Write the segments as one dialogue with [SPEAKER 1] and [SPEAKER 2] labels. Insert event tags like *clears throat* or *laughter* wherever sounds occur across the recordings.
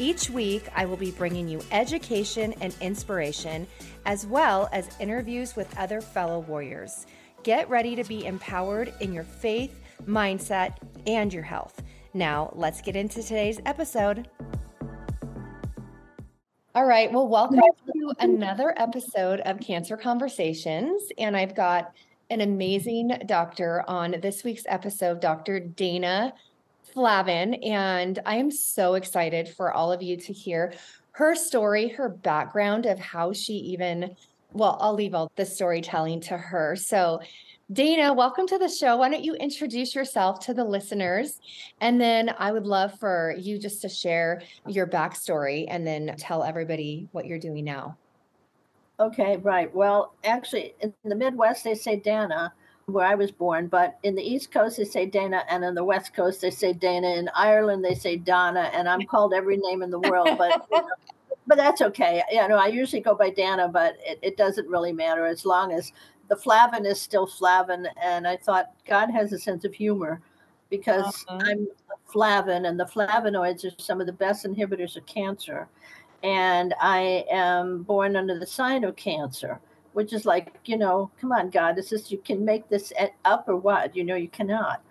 [SPEAKER 1] Each week, I will be bringing you education and inspiration, as well as interviews with other fellow warriors. Get ready to be empowered in your faith, mindset, and your health. Now, let's get into today's episode. All right. Well, welcome to another episode of Cancer Conversations. And I've got an amazing doctor on this week's episode, Dr. Dana Flavin, and I am so excited for all of you to hear her story, her background of how she even, well, I'll leave all the storytelling to her. So, Dana, welcome to the show. Why don't you introduce yourself to the listeners? And then I would love for you just to share your backstory and then tell everybody what you're doing now.
[SPEAKER 2] Okay, right. Well, actually, in the Midwest, they say Dana where I was born, but in the East Coast they say Dana, and in the West Coast they say Dana. In Ireland they say Donna, and I'm called every name in the world, but you know, *laughs* but that's okay. You know, I usually go by Dana, but it, it doesn't really matter as long as the Flavin is still Flavin. And I thought God has a sense of humor because uh-huh. I'm Flavin, and the flavonoids are some of the best inhibitors of cancer. And I am born under the sign of cancer which is like, you know, come on, God, is this you can make this up or what? You know, you cannot.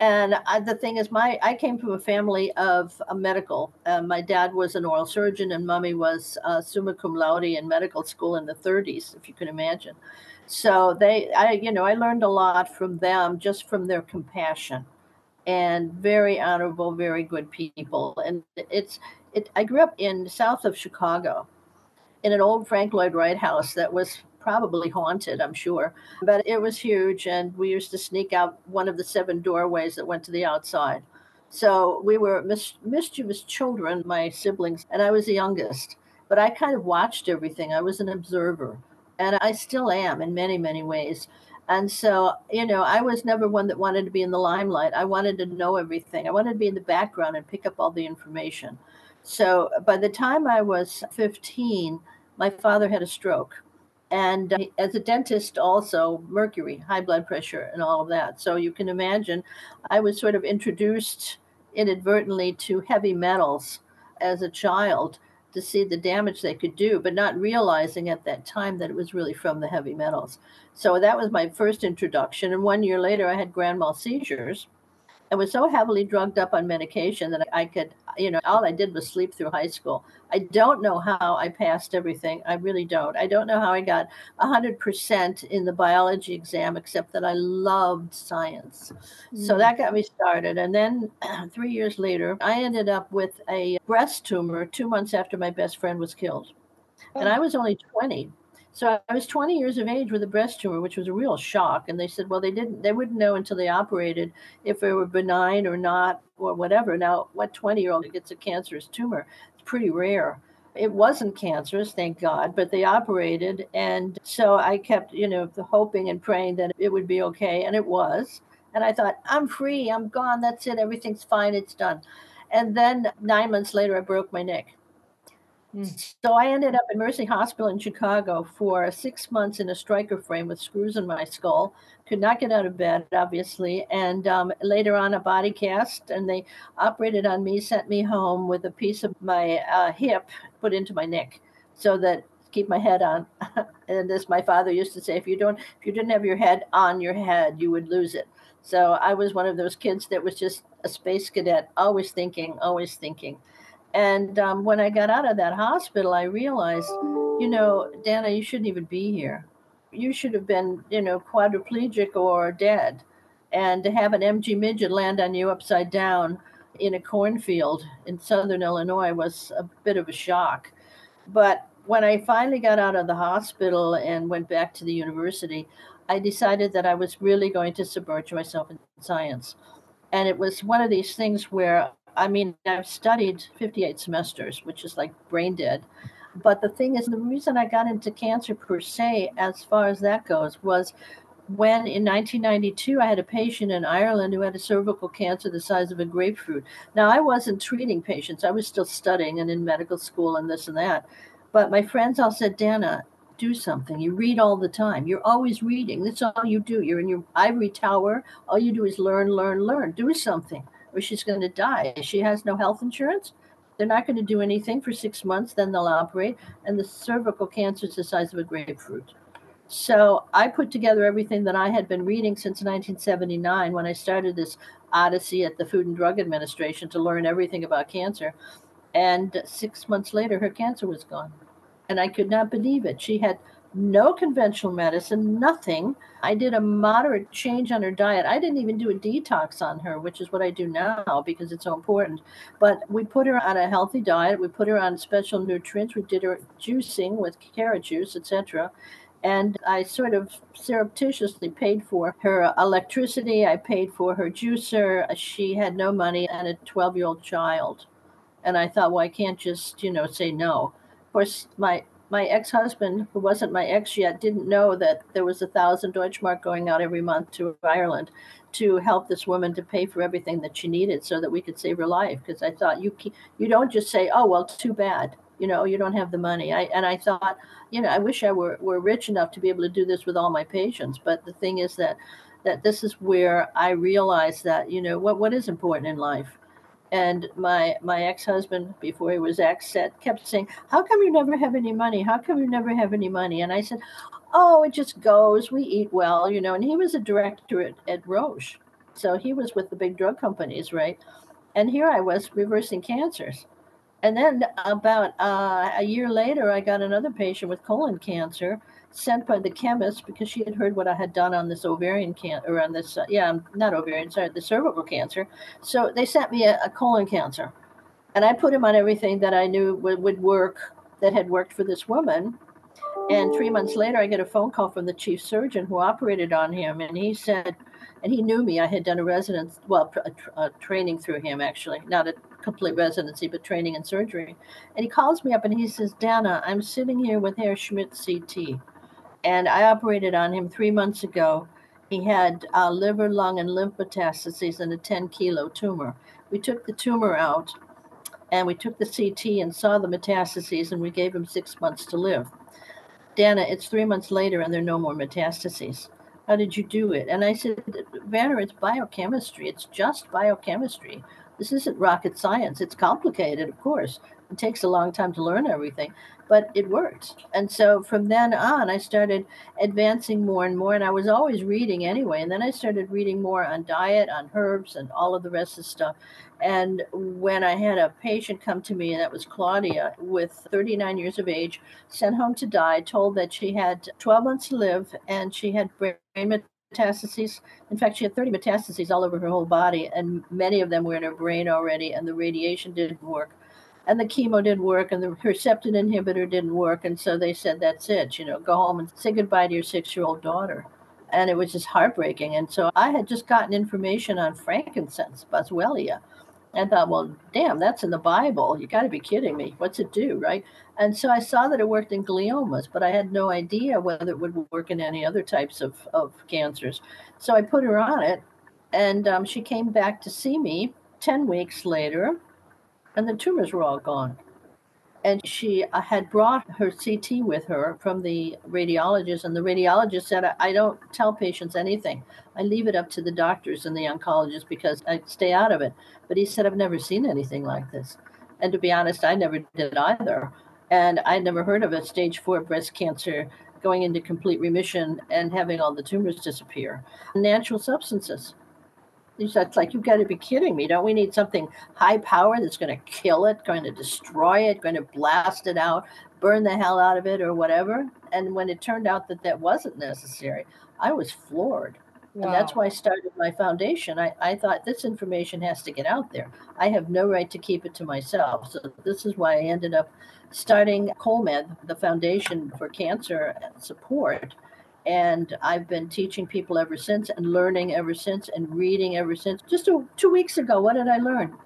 [SPEAKER 2] And I, the thing is, my I came from a family of a medical. Uh, my dad was an oral surgeon, and mommy was uh, summa cum laude in medical school in the 30s, if you can imagine. So they, I, you know, I learned a lot from them, just from their compassion, and very honorable, very good people. And it's, it. I grew up in south of Chicago, in an old Frank Lloyd Wright house that was probably haunted, I'm sure. But it was huge, and we used to sneak out one of the seven doorways that went to the outside. So we were mis- mischievous children, my siblings, and I was the youngest. But I kind of watched everything. I was an observer, and I still am in many, many ways. And so, you know, I was never one that wanted to be in the limelight. I wanted to know everything. I wanted to be in the background and pick up all the information. So by the time I was 15, my father had a stroke and uh, as a dentist also mercury high blood pressure and all of that. So you can imagine i was sort of introduced inadvertently to heavy metals as a child to see the damage they could do but not realizing at that time that it was really from the heavy metals. So that was my first introduction and one year later i had grand mal seizures I was so heavily drugged up on medication that I could, you know, all I did was sleep through high school. I don't know how I passed everything. I really don't. I don't know how I got 100% in the biology exam, except that I loved science. Mm-hmm. So that got me started. And then *clears throat* three years later, I ended up with a breast tumor two months after my best friend was killed. Oh. And I was only 20. So I was 20 years of age with a breast tumor, which was a real shock. And they said, well, they didn't, they wouldn't know until they operated if it were benign or not or whatever. Now, what 20 year old gets a cancerous tumor? It's pretty rare. It wasn't cancerous, thank God, but they operated. And so I kept, you know, hoping and praying that it would be okay. And it was. And I thought, I'm free, I'm gone, that's it, everything's fine, it's done. And then nine months later, I broke my neck. Mm. So I ended up at Mercy Hospital in Chicago for six months in a Stryker frame with screws in my skull. Could not get out of bed, obviously. And um, later on, a body cast, and they operated on me, sent me home with a piece of my uh, hip put into my neck, so that keep my head on. *laughs* and as my father used to say, if you don't, if you didn't have your head on your head, you would lose it. So I was one of those kids that was just a space cadet, always thinking, always thinking. And um, when I got out of that hospital, I realized, you know, Dana, you shouldn't even be here. You should have been, you know, quadriplegic or dead. And to have an MG midget land on you upside down in a cornfield in southern Illinois was a bit of a shock. But when I finally got out of the hospital and went back to the university, I decided that I was really going to submerge myself in science. And it was one of these things where I mean, I've studied 58 semesters, which is like brain dead. But the thing is, the reason I got into cancer per se, as far as that goes, was when in 1992 I had a patient in Ireland who had a cervical cancer the size of a grapefruit. Now, I wasn't treating patients, I was still studying and in medical school and this and that. But my friends all said, Dana, do something. You read all the time. You're always reading. That's all you do. You're in your ivory tower. All you do is learn, learn, learn. Do something, or she's going to die. She has no health insurance. They're not going to do anything for six months. Then they'll operate, and the cervical cancer is the size of a grapefruit. So I put together everything that I had been reading since 1979 when I started this odyssey at the Food and Drug Administration to learn everything about cancer. And six months later, her cancer was gone. And I could not believe it. She had no conventional medicine, nothing. I did a moderate change on her diet. I didn't even do a detox on her, which is what I do now because it's so important. But we put her on a healthy diet. We put her on special nutrients. We did her juicing with carrot juice, etc and I sort of surreptitiously paid for her electricity. I paid for her juicer. She had no money and a 12 year old child. And I thought, well, I can't just, you know, say no. Of course, my my ex-husband, who wasn't my ex yet, didn't know that there was a thousand Deutschmark going out every month to Ireland to help this woman to pay for everything that she needed so that we could save her life. Because I thought you you don't just say, oh well, too bad you know you don't have the money. I and i thought you know i wish i were, were rich enough to be able to do this with all my patients. But the thing is that that this is where i realized that you know what what is important in life and my my ex-husband before he was ex said kept saying how come you never have any money? How come you never have any money? And i said oh it just goes. We eat well you know and he was a director at, at roche. So he was with the big drug companies right? And here i was reversing cancers. And then about uh, a year later, I got another patient with colon cancer sent by the chemist because she had heard what I had done on this ovarian cancer, or on this, uh, yeah, not ovarian, sorry, the cervical cancer. So they sent me a, a, colon cancer. And I put him on everything that I knew would, would work, that had worked for this woman. And three months later, I get a phone call from the chief surgeon who operated on him. And he said, and he knew me. I had done a residence, well, a, a training through him actually, not a complete residency, but training in surgery. And he calls me up and he says, Dana, I'm sitting here with Herr Schmidt CT. And I operated on him three months ago. He had uh, liver, lung, and lymph metastases and a 10 kilo tumor. We took the tumor out and we took the CT and saw the metastases and we gave him six months to live. Dana, it's three months later and there are no more metastases. How did you do it? And I said, Vanner, it's biochemistry. It's just biochemistry. This isn't rocket science. It's complicated, of course. It takes a long time to learn everything, but it works. And so from then on, I started advancing more and more. And I was always reading anyway. And then I started reading more on diet, on herbs, and all of the rest of the stuff. And when I had a patient come to me, and that was Claudia, with 39 years of age, sent home to die, told that she had 12 months to live and she had brain metastases. In fact, she had 30 metastases all over her whole body, and many of them were in her brain already, and the radiation didn't work. And the chemo didn't work, and the Herceptin inhibitor didn't work. And so they said, That's it, you know, go home and say goodbye to your six year old daughter. And it was just heartbreaking. And so I had just gotten information on frankincense, boswellia, and thought, well, damn, that's in the Bible. You got to be kidding me. What's it do, right? And so I saw that it worked in gliomas, but I had no idea whether it would work in any other types of, of cancers. So I put her on it, and um, she came back to see me 10 weeks later, and the tumors were all gone and she uh, had brought her CT with her from the radiologist, and the radiologist said, I don't tell patients anything. I leave it up to the doctors and the oncologists because I stay out of it. But he said, I've never seen anything like this. And to be honest, I never did either. And I'd never heard of a stage four breast cancer going into complete remission and having all the tumors disappear. Natural substances. It's like, you've got to be kidding me. Don't we need something high power that's going to kill it, going to destroy it, going to blast it out, burn the hell out of it, or whatever? And when it turned out that that wasn't necessary, I was floored. Wow. And that's why I started my foundation. I, I thought this information has to get out there. I have no right to keep it to myself. So this is why I ended up starting COLMED, the Foundation for Cancer Support and I've been teaching people ever since and learning ever since and reading ever since. Just a, two weeks ago, what did I learn?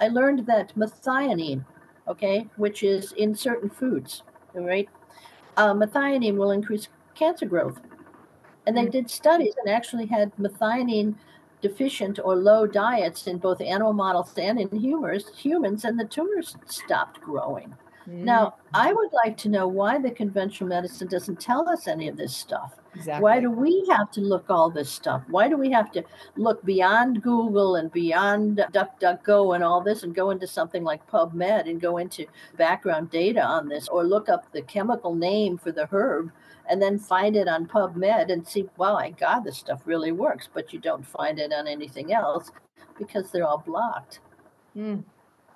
[SPEAKER 2] I learned that methionine, okay, which is in certain foods, right? Uh, methionine will increase cancer growth. And they did studies and actually had methionine deficient or low diets in both animal models and in humors, humans, and the tumors stopped growing. Mm. Now, I would like to know why the conventional medicine doesn't tell us any of this stuff. Exactly. Why do we have to look all this stuff? Why do we have to look beyond Google and beyond DuckDuckGo and all this and go into something like PubMed and go into background data on this or look up the chemical name for the herb and then find it on PubMed and see, wow, my God, this stuff really works, but you don't find it on anything else because they're all blocked.
[SPEAKER 1] Mm,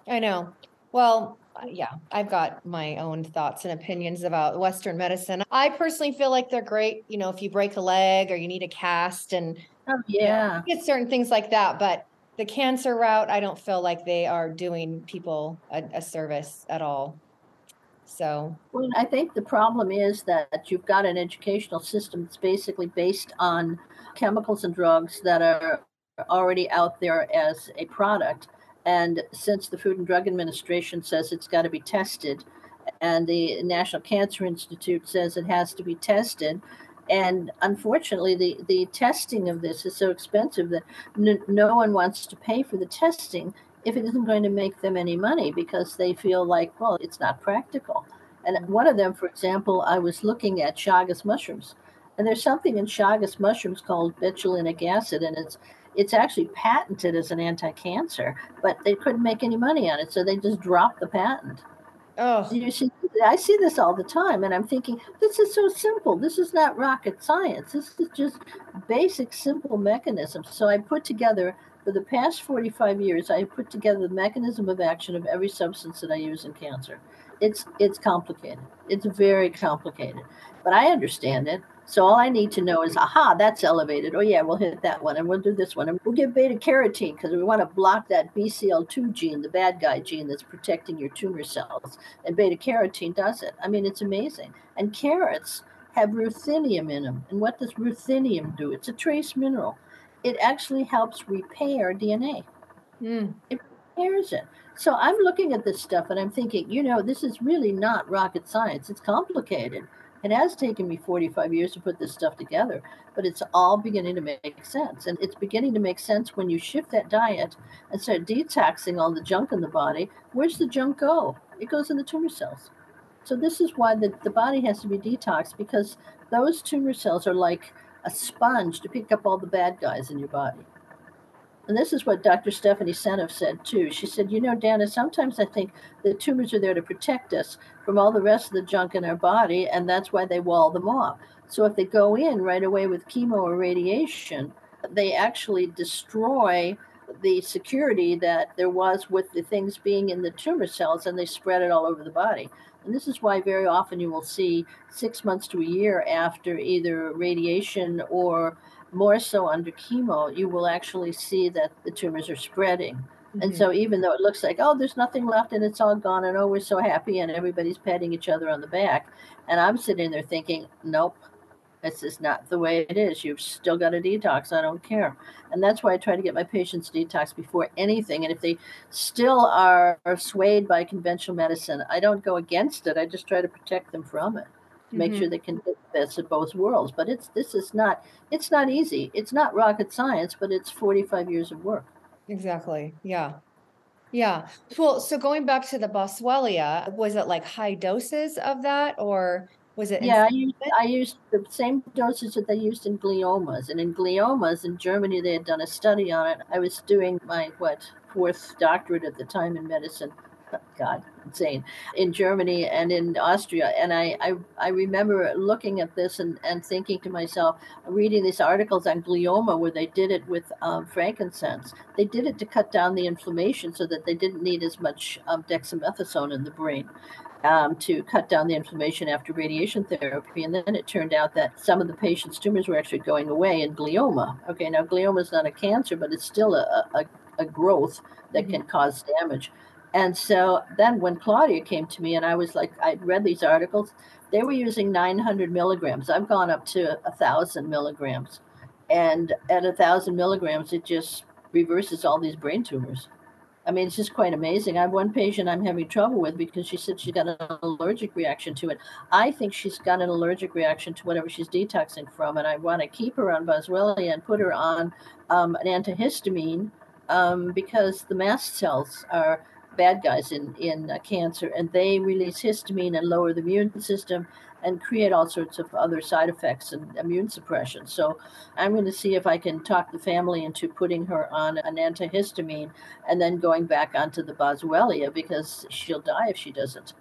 [SPEAKER 1] I know. Well, yeah, I've got my own thoughts and opinions about Western medicine. I personally feel like they're great. You know, if you break a leg or you need a cast and
[SPEAKER 2] oh, yeah,
[SPEAKER 1] you know, get certain things like that. But the cancer route, I don't feel like they are doing people a, a service at all. So,
[SPEAKER 2] well, I think the problem is that you've got an educational system that's basically based on chemicals and drugs that are already out there as a product. And since the Food and Drug Administration says it's got to be tested, and the National Cancer Institute says it has to be tested, and unfortunately, the, the testing of this is so expensive that n- no one wants to pay for the testing if it isn't going to make them any money because they feel like, well, it's not practical. And one of them, for example, I was looking at chagas mushrooms, and there's something in chagas mushrooms called betulinic acid, and it's it's actually patented as an anti-cancer, but they couldn't make any money on it, so they just dropped the patent.
[SPEAKER 1] Oh,
[SPEAKER 2] you see, I see this all the time, and I'm thinking this is so simple. This is not rocket science. This is just basic, simple mechanisms. So I put together for the past 45 years, I put together the mechanism of action of every substance that I use in cancer. It's it's complicated. It's very complicated, but I understand it. So all I need to know is, aha, that's elevated. Oh yeah, we'll hit that one, and we'll do this one, and we'll give beta carotene because we want to block that BCL2 gene, the bad guy gene that's protecting your tumor cells, and beta carotene does it. I mean, it's amazing. And carrots have ruthenium in them, and what does ruthenium do? It's a trace mineral it actually helps repair DNA. Mm. It repairs it. So I'm looking at this stuff and I'm thinking, you know, this is really not rocket science. It's complicated. It has taken me 45 years to put this stuff together, but it's all beginning to make sense. And it's beginning to make sense when you shift that diet and start detoxing all the junk in the body. Where's the junk go? It goes in the tumor cells. So this is why the, the body has to be detoxed because those tumor cells are like a sponge to pick up all the bad guys in your body. And this is what Dr. Stephanie Seneff said too. She said, You know, Dana, sometimes I think the tumors are there to protect us from all the rest of the junk in our body, and that's why they wall them off. So if they go in right away with chemo or radiation, they actually destroy the security that there was with the things being in the tumor cells and they spread it all over the body. And this is why very often you will see six months to a year after either radiation or more so under chemo, you will actually see that the tumors are spreading. Mm-hmm. And so, even though it looks like, oh, there's nothing left and it's all gone, and oh, we're so happy, and everybody's patting each other on the back. And I'm sitting there thinking, nope, this is not the way it is. You've still got a detox. I don't care. And that's why I try to get my patients detox before anything. And if they still are, are swayed by conventional medicine, I don't go against it. I just try to protect them from it. Mm-hmm. Make sure they can get the best of both worlds. But it's this is not it's not easy. It's not rocket science, but it's 45 years of work.
[SPEAKER 1] Exactly. Yeah. Yeah. Well, so going back to the Boswellia, was it like high doses of that or was it?
[SPEAKER 2] Yeah, I used, I used the same dosage that they used in gliomas. And in gliomas in Germany, they had done a study on it. I was doing my, what, fourth doctorate at the time in medicine. *laughs* God, insane. In Germany and in Austria. And I, I, I remember looking at this and, and thinking to myself, reading these articles on glioma where they did it with um, frankincense. They did it to cut down the inflammation so that they didn't need as much um, dexamethasone in the brain um, to cut down the inflammation after radiation therapy. And then it turned out that some of the patients' tumors were actually going away in glioma. Okay, now glioma is not a cancer, but it's still a, a, a growth that mm-hmm. can cause damage. And so then when Claudia came to me and I was like, I read these articles, they were using 900 milligrams. I've gone up to a thousand milligrams. And at a thousand milligrams, it just reverses all these brain tumors. I mean, it's just quite amazing. I have one patient I'm having trouble with because she said she's got an allergic reaction to it. I think she's got an allergic reaction to whatever she's detoxing from, and I want to keep her on Boswellia and put her on um, an antihistamine um, because the mast cells are bad guys in in uh, cancer, and they release histamine and lower the immune system and create all sorts of other side effects and immune suppression. So I'm going to see if I can talk the family into putting her on an antihistamine and then going back onto the Boswellia because she'll die if she doesn't.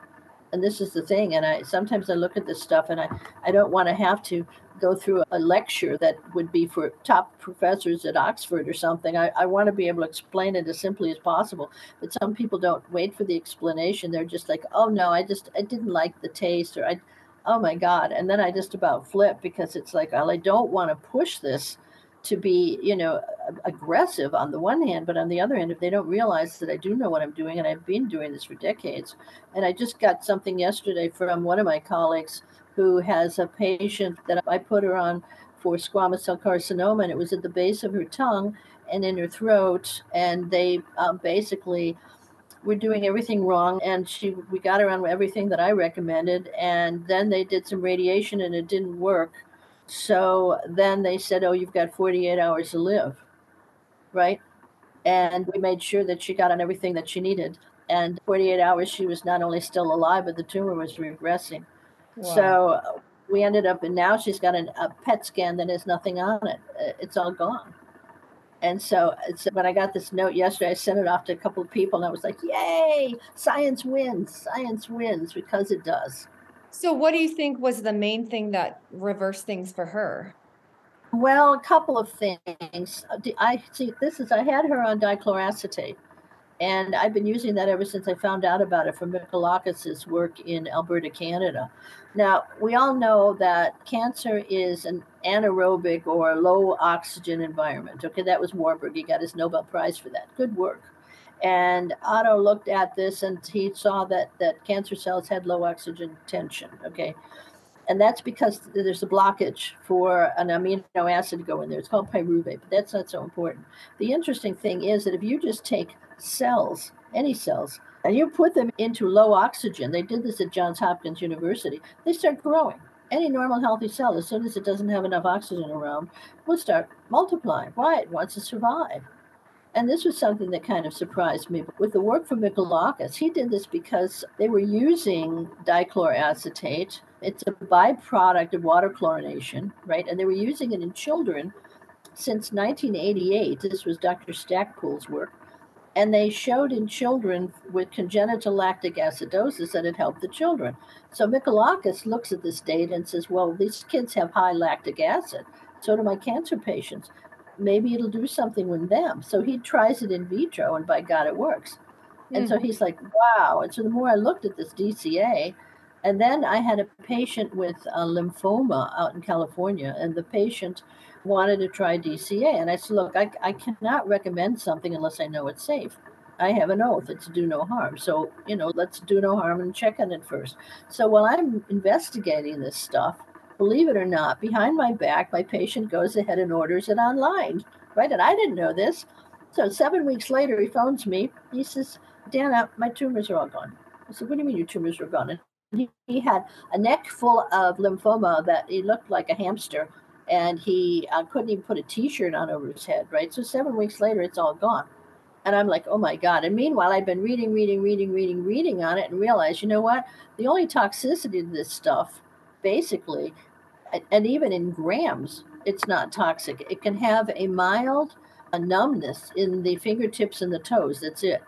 [SPEAKER 2] And this is the thing. And I sometimes I look at this stuff and I, I don't want to have to go through a lecture that would be for top professors at Oxford or something. I, I want to be able to explain it as simply as possible. But some people don't wait for the explanation. They're just like, oh no, I just I didn't like the taste or I oh my God. And then I just about flip because it's like, well, I don't want to push this to be, you know, aggressive on the one hand, but on the other hand, if they don't realize that I do know what I'm doing and I've been doing this for decades. And I just got something yesterday from one of my colleagues who has a patient that I put her on for squamous cell carcinoma, and it was at the base of her tongue and in her throat. And they um, basically we're doing everything wrong and she we got her on everything that i recommended and then they did some radiation and it didn't work so then they said oh you've got 48 hours to live right and we made sure that she got on everything that she needed and 48 hours she was not only still alive but the tumor was regressing wow. so we ended up and now she's got an, a pet scan that has nothing on it uh, it's all gone and so, so when I got this note yesterday, I sent it off to a couple of people and I was like, yay, science wins, science wins because it does.
[SPEAKER 1] So, what do you think was the main thing that reversed things for her?
[SPEAKER 2] Well, a couple of things. Uh, I see this is I had her on dichloroacetate and I've been using that ever since I found out about it from Michelakis' work in Alberta, Canada. Now, we all know that cancer is an anaerobic or low oxygen environment. Okay, that was Warburg. He got his Nobel Prize for that. Good work. And Otto looked at this and he saw that, that cancer cells had low oxygen tension. Okay. And that's because there's a blockage for an amino acid to go in there. It's called pyruvate, but that's not so important. The interesting thing is that if you just take cells, any cells, and you put them into low oxygen, they did this at Johns Hopkins University, they start growing. Any normal healthy cell, as soon as it doesn't have enough oxygen around, will start multiplying. Why? It wants to survive. And this was something that kind of surprised me. With the work from Michelakis, he did this because they were using dichloroacetate. It's a byproduct of water chlorination, right? And they were using it in children since 1988. This was Dr. Stacpoole's work. And they showed in children with congenital lactic acidosis that it helped the children. So Michelakis looks at this data and says, well, these kids have high lactic acid. So do my cancer patients. Maybe it'll do something with them. So he tries it in vitro, and by God, it works. And so hmm. he's like, wow. And so the more I looked at this DCA, and then I had a patient with a lymphoma out in California, and the patient wanted to try DCA. And I said, look, I, I cannot recommend something unless I know it's safe. I have an oath, it's do no harm. So, you know, let's do no harm and check on it first. So while I'm investigating this stuff, believe it or not, behind my back, my patient goes ahead and orders it online, right? And I didn't know this. So seven weeks later, he phones me. He says, Dana, my tumors are all gone. I said, What do you mean your tumors are gone? And he, had a neck full of lymphoma that he looked like a hamster and he uh, couldn't even put a t-shirt on over his head right? So seven weeks later it's all gone. And i'm like oh my god. And meanwhile i've been reading reading reading reading reading on it and realized you know what? The only toxicity to this stuff basically and even in grams it's not toxic. It can have a mild a numbness in the fingertips and the toes. That's it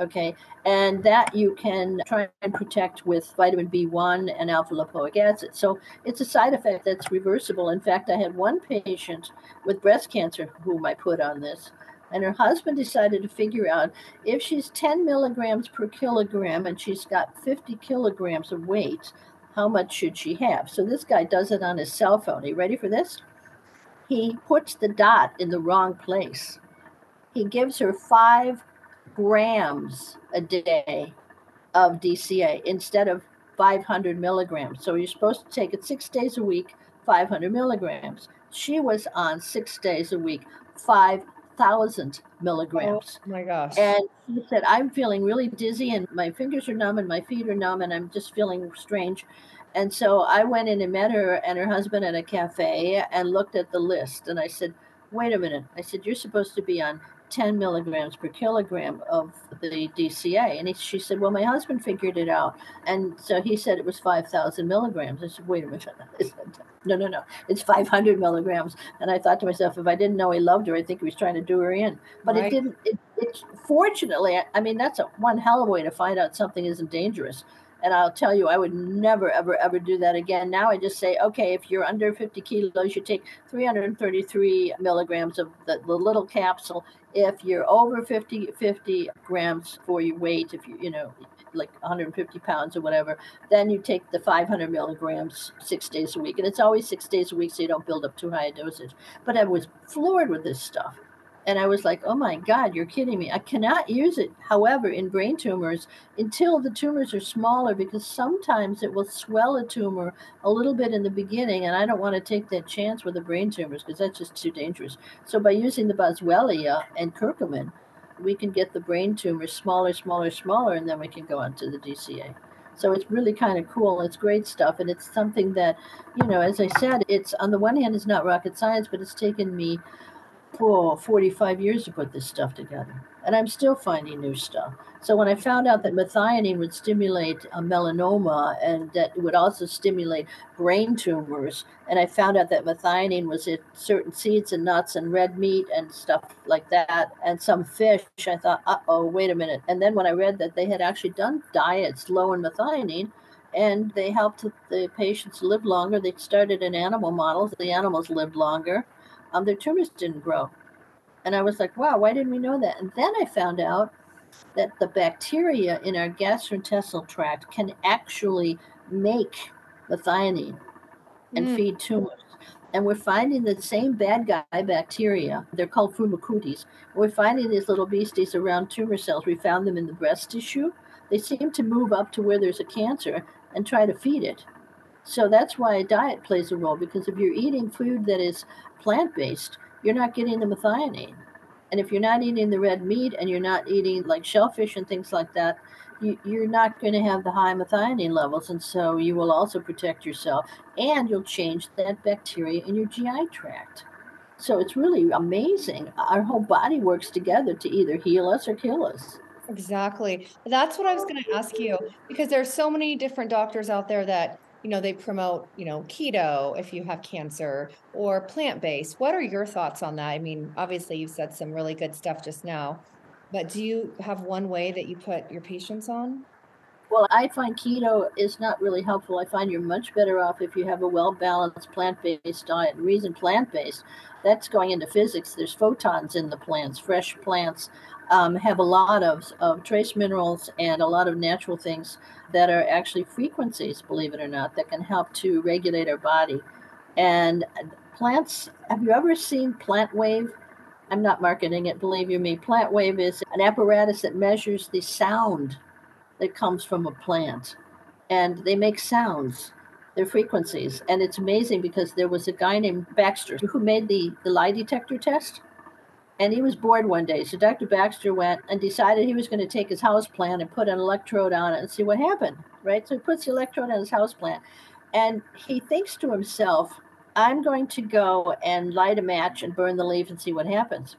[SPEAKER 2] Okay. And that you can try and protect with vitamin B1 and alpha lipoic acid. So it's a side effect that's reversible. In fact, I had one patient with breast cancer whom I put on this. And her husband decided to figure out if she's 10 milligrams per kilogram and she's got 50 kilograms of weight, how much should she have? So this guy does it on his cell phone. Are you ready for this? He puts the dot in the wrong place. He gives her five grams a day of DCA instead of 500 milligrams. So you're supposed to take it six days a week, 500 milligrams. She was on six days a week, 5,000 milligrams.
[SPEAKER 1] Oh my gosh.
[SPEAKER 2] And he said, I'm feeling really dizzy and my fingers are numb and my feet are numb and I'm just feeling strange. And so I went in and met her and her husband at a cafe and looked at the list. And I said, wait a minute. I said, you're supposed to be on 10 milligrams per kilogram of the DCA. And he, she said, Well, my husband figured it out. And so he said it was 5,000 milligrams. I said, Wait a minute. *laughs* No, no, no. It's 500 milligrams. And I thought to myself, if I didn't know he loved her, I think he was trying to do her in. But right. it didn't. It, it fortunately, I mean, that's a one hell of a way to find out something isn't dangerous. And I'll tell you, I would never, ever, ever do that again. Now I just say, okay, if you're under 50 kilos, you take 333 milligrams of the, the little capsule. If you're over 50, 50 grams for your weight, if you, you know, like 150 pounds or whatever, then you take the 500 milligrams six days a week. And it's always six days a week so you don't build up too high a dosage. But I was floored with this stuff. And I was like, oh my God, you're kidding me. I cannot use it, however, in brain tumors until the tumors are smaller because sometimes it will swell a tumor a little bit in the beginning. And I don't want to take that chance with the brain tumors because that's just too dangerous. So by using the boswellia and curcumin, we can get the brain tumors smaller, smaller, smaller, and then we can go on to the DCA. So it's really kind of cool. It's great stuff. And it's something that, you know, as I said, it's on the one hand, it's not rocket science, but it's taken me for 45 years to put this stuff together. And I'm still finding new stuff. So when I found out that methionine would stimulate a melanoma and that it would also stimulate brain tumors, and I found out that methionine was in certain seeds and nuts and red meat and stuff like that, and some fish, I thought, uh oh, wait a minute. And then when I read that they had actually done diets low in methionine, and they helped the patients live longer. They started in animal models. The animals lived longer um, their tumors didn't grow. And I was like, wow, why didn't we know that? And then I found out that the bacteria in our gastrointestinal tract can actually make methionine and mm. feed tumors. And we're finding the same bad guy bacteria. They're called Firmicutes. We're finding these little beasties around tumor cells. We found them in the breast tissue. They seem to move up to where there's a cancer and try to feed it. So that's why a diet plays a role because if you're eating food that is plant based, you're not getting the methionine. And if you're not eating the red meat and you're not eating like shellfish and things like that, you, are not going to have the high methionine levels. And so you will also protect yourself and you'll change that bacteria in your GI tract. So it's really amazing. Our whole body works together to either heal us or kill us.
[SPEAKER 1] Exactly. That's what I was going to ask you because there's so many different doctors out there that you know, they promote, you know, keto if you have cancer or plant based. What are your thoughts on that? I mean, obviously, you've said some really good stuff just now, but do you have one way that you put your patients on?
[SPEAKER 2] Well, I find keto is not really helpful. I find you're much better off if you have a well balanced plant based diet. And reason plant based, that's going into physics. There's photons in the plants, fresh plants um, have a lot of, of trace minerals and a lot of natural things that are actually frequencies, believe it or not, that can help to regulate our body. And plants, have you ever seen Plant Wave? I'm not marketing it, believe you me. Plant Wave is an apparatus that measures the sound that comes from a plant. And they make sounds, their frequencies. And it's amazing because there was a guy named Backster who made the, the lie detector test and he was bored one day. So Dr. Backster went and decided he was going to take his house plant and put an electrode on it and see what happened. Right. So he puts the electrode on his house plant, and he thinks to himself, "I'm going to go and light a match and burn the leaf and see what happens."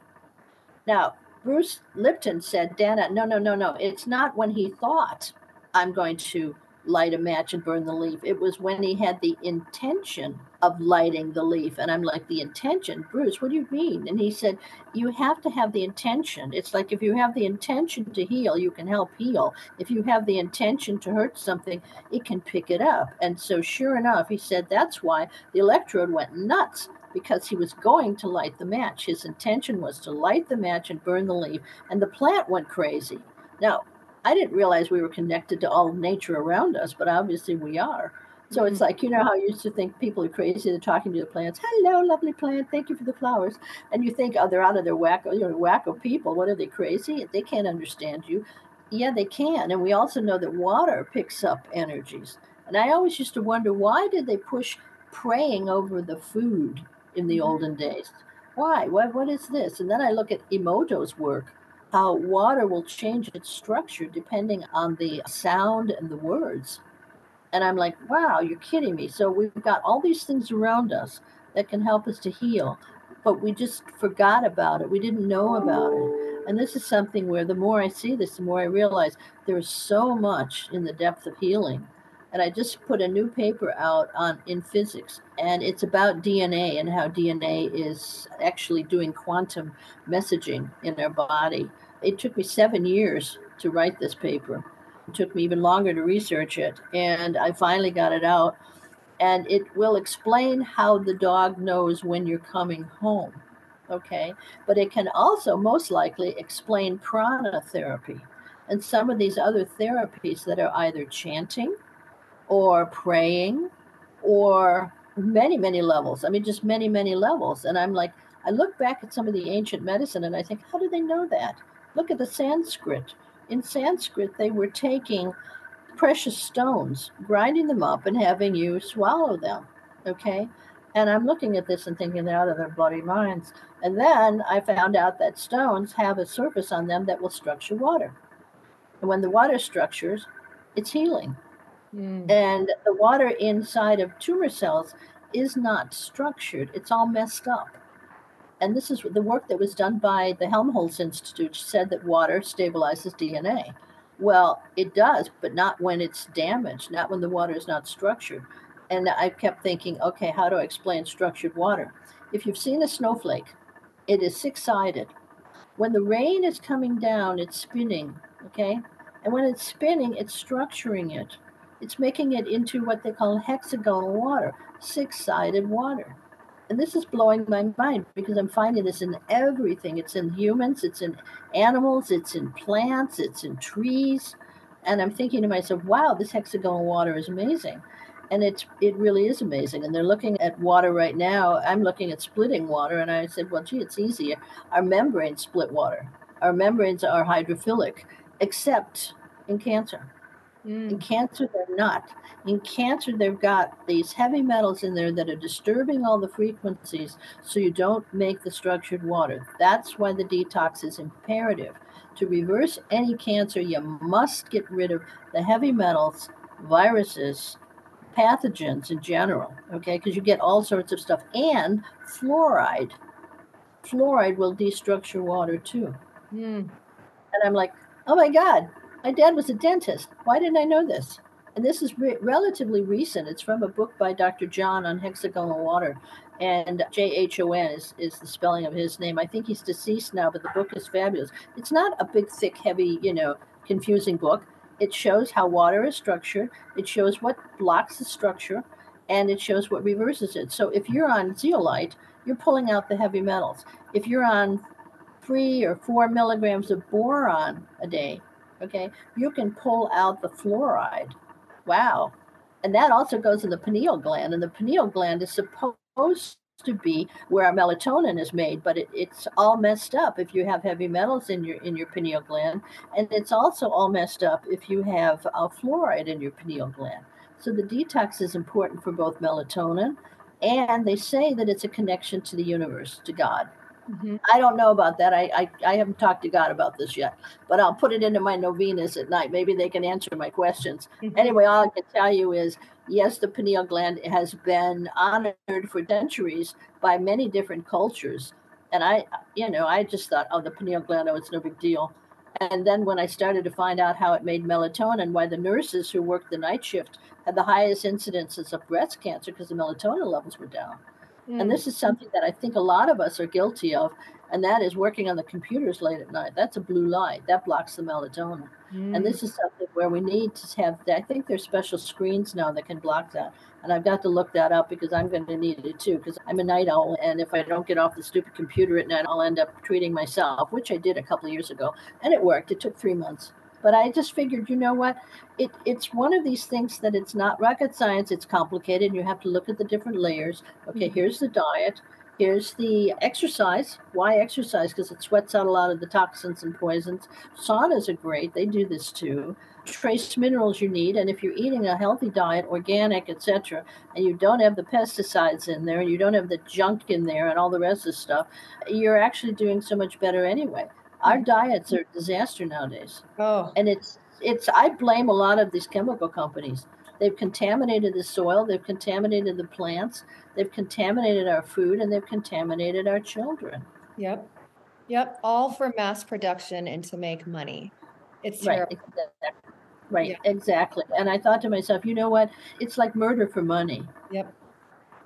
[SPEAKER 2] Now, Bruce Lipton said, "Dana, no, no, no, no. It's not when he thought I'm going to light a match and burn the leaf. It was when he had the intention of lighting the leaf. And I'm like, the intention? Bruce, what do you mean? And he said, you have to have the intention. It's like if you have the intention to heal, you can help heal. If you have the intention to hurt something, it can pick it up. And so, sure enough, he said that's why the electrode went nuts because he was going to light the match. His intention was to light the match and burn the leaf, and the plant went crazy. Now, I didn't realize we were connected to all nature around us, but obviously we are. So mm-hmm. it's like, you know how you used to think people are crazy, they're talking to the plants. Hello, lovely plant, thank you for the flowers. And you think, oh, they're out of their wacko, you know, wacko people. What are they crazy? They can't understand you. Yeah, they can. And we also know that water picks up energies. And I always used to wonder why did they push praying over the food in the mm-hmm. olden days? why? What, what is this? And then I look at Emoto's work, how water will change its structure depending on the sound and the words. And I'm like, wow, you're kidding me. So we've got all these things around us that can help us to heal, but we just forgot about it. We didn't know about it. And this is something where the more I see this, the more I realize there is so much in the depth of healing and I just put a new paper out on in physics, and it's about DNA and how DNA is actually doing quantum messaging in our body. It took me seven years to write this paper. It took me even longer to research it, and I finally got it out. And it will explain how the dog knows when you're coming home. Okay. But it can also most likely explain prana therapy and some of these other therapies that are either chanting or praying or many, many levels. I mean, just many, many levels. And I'm like, I look back at some of the ancient medicine and I think, how do they know that? Look at the Sanskrit. In Sanskrit, they were taking precious stones, grinding them up, and having you swallow them. Okay. And I'm looking at this and thinking they're out of their bloody minds. And then I found out that stones have a surface on them that will structure water. And when the water structures, it's healing. Mm. And the water inside of tumor cells is not structured, it's all messed up. And this is the work that was done by the Helmholtz Institute said that water stabilizes DNA. Well, it does, but not when it's damaged, not when the water is not structured. And I kept thinking, okay, how do I explain structured water? If you've seen a snowflake, it is six sided. When the rain is coming down, it's spinning, okay? And when it's spinning, it's structuring it. It's making it into what they call hexagonal water, six sided water. And this is blowing my mind because I'm finding this in everything. It's in humans, it's in animals, it's in plants, it's in trees. And I'm thinking to myself, wow, this hexagonal water is amazing. And it's it really is amazing. And they're looking at water right now. I'm looking at splitting water, and I said, well, gee, it's easier. Our membranes split water. Our membranes are hydrophilic, except in cancer. Mm. In cancer, they're not. In cancer, they've got these heavy metals in there that are disturbing all the frequencies so you don't make the structured water. That's why the detox is imperative. To reverse any cancer, you must get rid of the heavy metals, viruses, pathogens in general, okay? Because you get all sorts of stuff. And fluoride. Fluoride will destructure water too. Mm. And I'm like, oh my God, my dad was a dentist. Why didn't I know this? And this is re- relatively recent. It's from a book by Dr. Jhon on hexagonal water. And J H O N is, is the spelling of his name. I think he's deceased now, but the book is fabulous. It's not a big, thick, heavy, you know, confusing book. It shows how water is structured, it shows what blocks the structure, and it shows what reverses it. So if you're on zeolite, you're pulling out the heavy metals. If you're on three or four milligrams of boron a day, Okay, you can pull out the fluoride. Wow. And that also goes in the pineal gland. And the pineal gland is supposed to be where our melatonin is made, but it, it's all messed up if you have heavy metals in your in your pineal gland, and it's also all messed up if you have uh, fluoride in your pineal gland. So the detox is important for both melatonin, and they say that it's a connection to the universe, to God. Mm-hmm. I don't know about that. I, I, I haven't talked to God about this yet, but I'll put it into my novenas at night. Maybe they can answer my questions. Mm-hmm. Anyway, all I can tell you is yes, the pineal gland has been honored for centuries by many different cultures. And I, you know, I just thought, oh, the pineal gland, oh, it's no big deal. And then when I started to find out how it made melatonin, why the nurses who worked the night shift had the highest incidences of breast cancer because the melatonin levels were down. Mm. And this is something that I think a lot of us are guilty of, and that is working on the computers late at night. That's a blue light that blocks the melatonin. Mm. And this is something where we need to have, I think there's special screens now that can block that. And I've got to look that up because I'm going to need it too, because I'm a night owl. And if I don't get off the stupid computer at night, I'll end up treating myself, which I did a couple of years ago. And it worked. It took three months. But I just figured, you know what? It, it's one of these things that it's not rocket science. It's complicated. And you have to look at the different layers. Okay, mm-hmm. here's the diet. Here's the exercise. Why exercise? Because it sweats out a lot of the toxins and poisons. Saunas are great. They do this too. trace minerals you need and if you're eating a healthy diet organic etc and you don't have the pesticides in there and you don't have the junk in there and all the rest of the stuff you're actually doing so much better anyway our diets are a disaster nowadays.
[SPEAKER 1] Oh.
[SPEAKER 2] And it's it's i blame a lot of these chemical companies. They've contaminated the soil they've contaminated the plants they've contaminated our food and they've contaminated our children.
[SPEAKER 1] Yep. Yep all for mass production and to make money. It's terrible.
[SPEAKER 2] Right, right yeah. exactly. And i thought to myself you know what? It's like murder for money.
[SPEAKER 1] Yep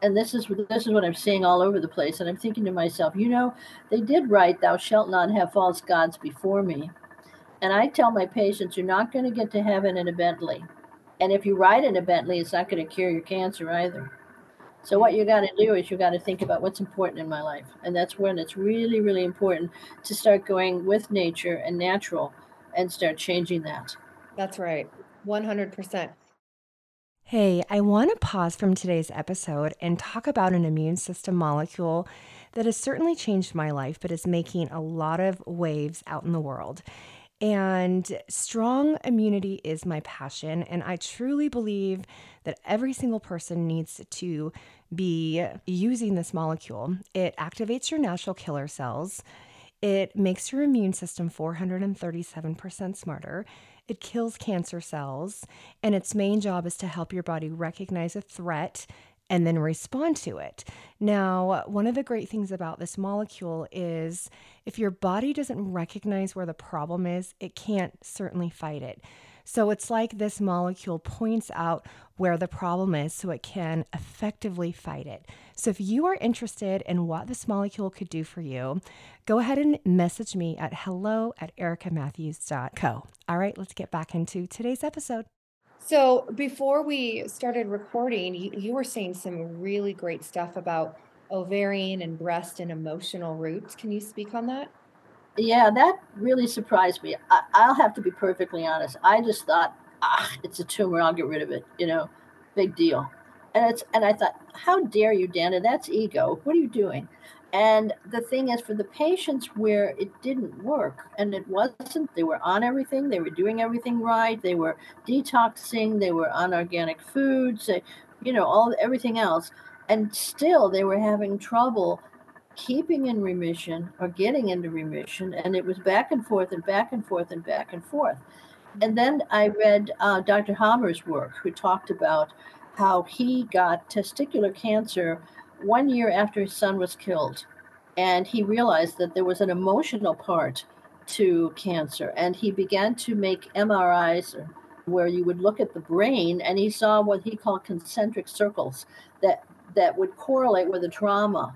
[SPEAKER 2] and this is this is what i'm seeing all over the place and i'm thinking to myself you know they did write thou shalt not have false gods before me and i tell my patients you're not going to get to heaven in a bentley and if you ride in a bentley it's not going to cure your cancer either so what you got to do is you got to think about what's important in my life and that's when it's really really important to start going with nature and natural and start changing that
[SPEAKER 1] that's right. 100%. Hey, I want to pause from today's episode and talk about an immune system molecule that has certainly changed my life, but is making a lot of waves out in the world. And strong immunity is my passion. And I truly believe that every single person needs to be using this molecule. It activates your natural killer cells, it makes your immune system 437% smarter. It kills cancer cells, and its main job is to help your body recognize a threat and then respond to it. Now, one of the great things about this molecule is if your body doesn't recognize where the problem is, it can't certainly fight it. So it's like this molecule points out where the problem is so it can effectively fight it. So if you are interested in what this molecule could do for you, go ahead and message me at hello at ericamatthews.co. All right, let's get back into today's episode. So before we started recording, you, you were saying some really great stuff about ovarian and breast and emotional roots. Can you speak on that?
[SPEAKER 2] Yeah, that really surprised me. I, will have to be perfectly honest. I just thought, ah, it's a tumor. I'll get rid of it. You know, big deal. And it's and I thought, how dare you, Dana? That's ego. What are you doing? And the thing is, for the patients where it didn't work, and it wasn't, they were on everything, they were doing everything right, they were detoxing, they were on organic foods, they, you know, all everything else, and still they were having trouble keeping in remission or getting into remission. And it was back and forth and back and forth and back and forth. And then I read uh, Dr. Hamer's work, who talked about how he got testicular cancer one year after his son was killed. And he realized that there was an emotional part to cancer. And he began to make MRIs where you would look at the brain and he saw what he called concentric circles that that would correlate with the trauma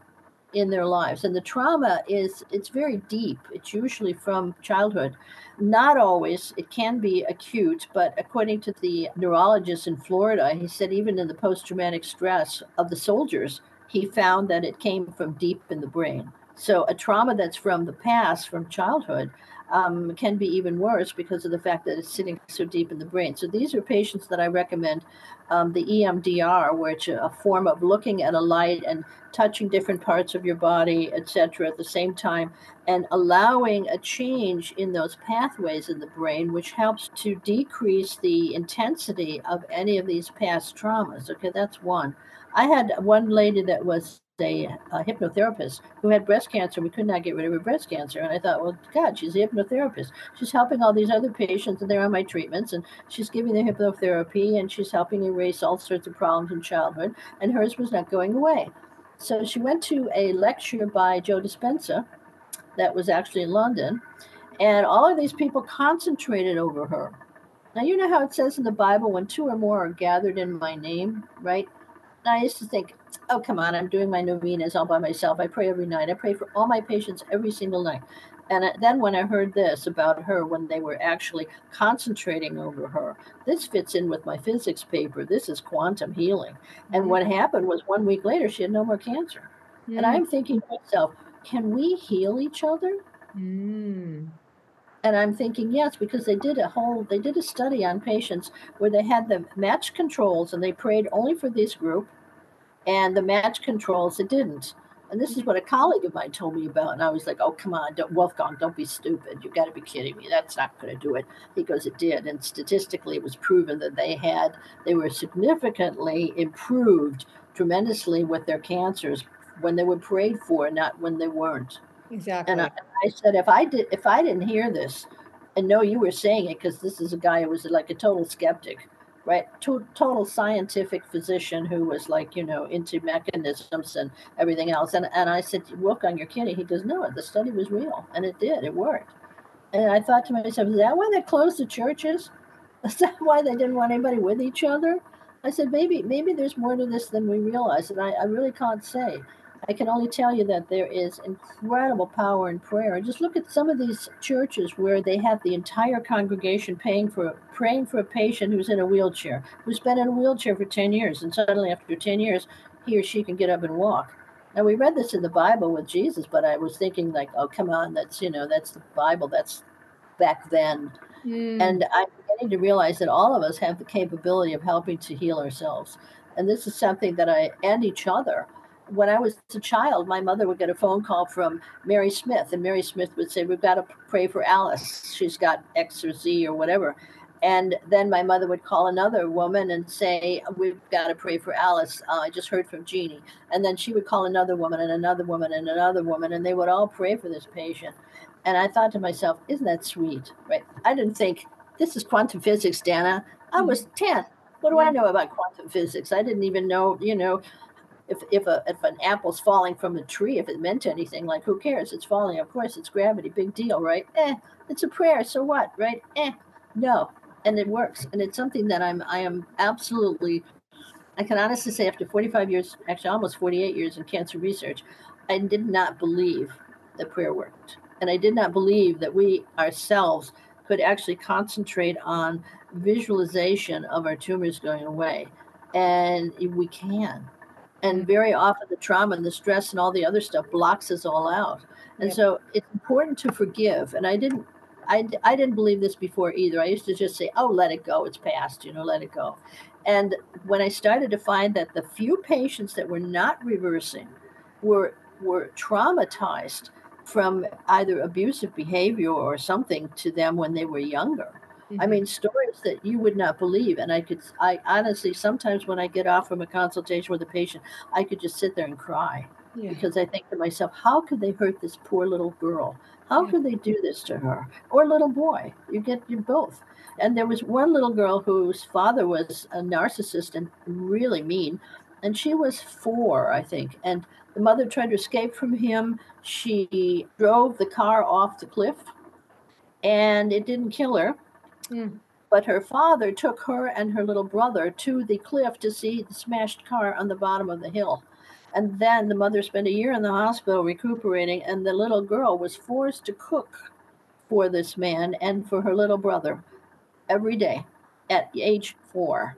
[SPEAKER 2] in their lives. And the trauma is it's very deep. It's usually from childhood. Not always. It can be acute but according to the neurologist in florida he said even in the post-traumatic stress of the soldiers he found that it came from deep in the brain. So a trauma that's from the past from childhood um, can be even worse because of the fact that it's sitting so deep in the brain. So these are patients that I recommend um, the EMDR, which is a form of looking at a light and touching different parts of your body, etc., at the same time, and allowing a change in those pathways in the brain, which helps to decrease the intensity of any of these past traumas. Okay, that's one. I had one lady that was a, a, hypnotherapist who had breast cancer. We could not get rid of her breast cancer. And I thought, well, God, she's a hypnotherapist. She's helping all these other patients, and they're on my treatments, and she's giving them hypnotherapy, and she's helping erase all sorts of problems in childhood. And hers was not going away. So she went to a lecture by Joe Dispenza that was actually in London, and all of these people concentrated over her. Now, you know how it says in the Bible, when two or more are gathered in my name, right? And I used to think, oh, come on, I'm doing my novenas all by myself. I pray every night. I pray for all my patients every single night. And then when I heard this about her, when they were actually concentrating over her, this fits in with my physics paper. This is quantum healing. And mm-hmm. what happened was one week later, she had no more cancer. Mm-hmm. And I'm thinking to myself, can we heal each other?
[SPEAKER 1] Mm.
[SPEAKER 2] And I'm thinking, yes, because they did a whole, they did a study on patients where they had the match controls and they prayed only for this group, and the match controls it didn't. And this is what a colleague of mine told me about. And I was like, oh, come on, don't, Wolfgang, don't be stupid. You've got to be kidding me. That's not going to do it. He goes, it did. And statistically, it was proven that they had, they were significantly improved tremendously with their cancers when they were prayed for, not when they weren't.
[SPEAKER 1] Exactly.
[SPEAKER 2] And I, I said, if I did, if I didn't hear this, and know you were saying it because this is a guy who was like a total skeptic right? To- total scientific physician who was like, you know, into mechanisms and everything else. And, and I said, Wolfgang, on your kidney. He goes, no, the study was real. And it did, it worked. And I thought to myself, is that why they closed the churches? *laughs* Is that why they didn't want anybody with each other? I said, maybe, maybe there's more to this than we realize. And I, I really can't say. I can only tell you that there is incredible power in prayer. Just look at some of these churches where they have the entire congregation paying for praying for a patient who's in a wheelchair, who's been in a wheelchair for 10 years, and suddenly after 10 years, he or she can get up and walk. Now we read this in the Bible with Jesus, but I was thinking like, oh come on, that's you know, that's the Bible, that's back then. Mm. And I'm beginning to realize that all of us have the capability of helping to heal ourselves. And this is something that I and each other when I was a child, my mother would get a phone call from Mary Smith, and Mary Smith would say, We've got to pray for Alice. She's got X or Z or whatever. And then my mother would call another woman and say, We've got to pray for Alice. Uh, I just heard from Jeannie. And then she would call another woman and another woman and another woman, and they would all pray for this patient. And I thought to myself, Isn't that sweet? Right? I didn't think, This is quantum physics, Dana. I was 10. What do I know about quantum physics? I didn't even know, you know, if if a if an apple's falling from a tree, if it meant anything, like who cares? It's falling. Of course, it's gravity. Big deal, right? Eh, it's a prayer. So what, right? Eh, no, and it works, and it's something that I'm I am absolutely. I can honestly say, after 45 years, actually almost 48 years in cancer research, I did not believe that prayer worked, and I did not believe that we ourselves could actually concentrate on visualization of our tumors going away, and we can and mm-hmm. very often the trauma and the stress and all the other stuff blocks us all out. And yeah. so it's important to forgive and i didn't I, I didn't believe this before either. I used to just say oh let it go it's past you know let it go. And when i started to find that the few patients that were not reversing were were traumatized from either abusive behavior or something to them when they were younger Mm-hmm. I mean, stories that you would not believe. And I could, I honestly, sometimes when I get off from a consultation with a patient, I could just sit there and cry yeah. because I think to myself, how could they hurt this poor little girl? How yeah. could they do this to her? Or little boy? You get you both. And there was one little girl whose father was a narcissist and really mean. And she was four, I think. And the mother tried to escape from him. She drove the car off the cliff and it didn't kill her Mm. But her father took her and her little brother to the cliff to see the smashed car on the bottom of the hill. And then the mother spent a year in the hospital recuperating, and the little girl was forced to cook for this man and for her little brother every day at age four.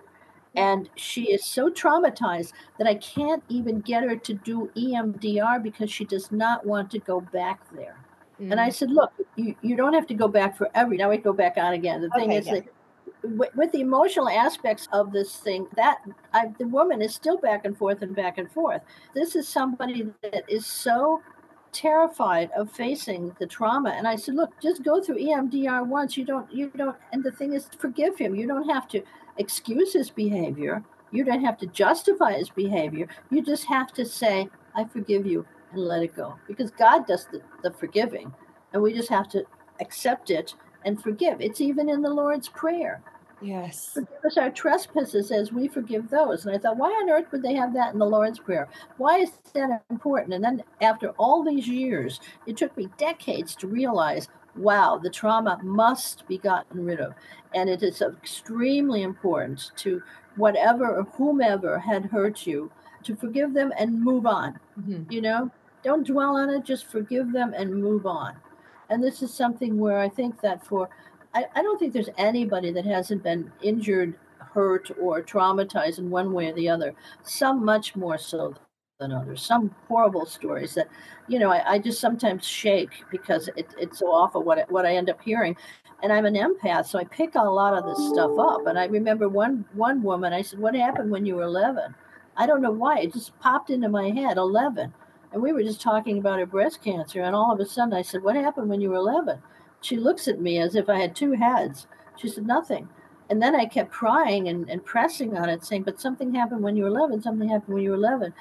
[SPEAKER 2] And she is so traumatized that I can't even get her to do EMDR because she does not want to go back there. Mm-hmm. And I mm. said, look, you, you don't have to go back for every. Now we go back on again. The thing okay, is yeah. that with, with, the emotional aspects of this thing, that I, the woman is still back and forth and back and forth. This is somebody that is so terrified of facing the trauma and i said look just go through emdr once you don't you don't and the thing is forgive him you don't have to excuse his behavior you don't have to justify his behavior you just have to say i forgive you and let it go because God does the, the forgiving and we just have to accept it and forgive. It's even in the Lord's Prayer.
[SPEAKER 1] Yes.
[SPEAKER 2] Forgive us our trespasses as we forgive those. And I thought, why on earth would they have that in the Lord's Prayer? Why is that important? And then after all these years, it took me decades to realize wow, the trauma must be gotten rid of. And it is extremely important to whatever or whomever had hurt you to forgive them and move on. Mm-hmm. You know, don't dwell on it, just forgive them and move on. And this is something where I think that for, I, I don't think there's anybody that hasn't been injured, hurt, or traumatized in one way or the other. Some much more so than others. Some horrible stories that, you know, I, I just sometimes shake because it, it's so awful what, what I end up hearing. And I'm an empath, so I pick a lot of this stuff up. And I remember one one woman, I said, What happened when you were 11? I don't know why. It just popped into my head 11. And we were just talking about her breast cancer. And all of a sudden I said, What happened when you were 11? She looks at me as if I had two heads. She said, Nothing. And then I kept prying and, and pressing on it, saying, But something happened when you were 11. Something happened when you were 11.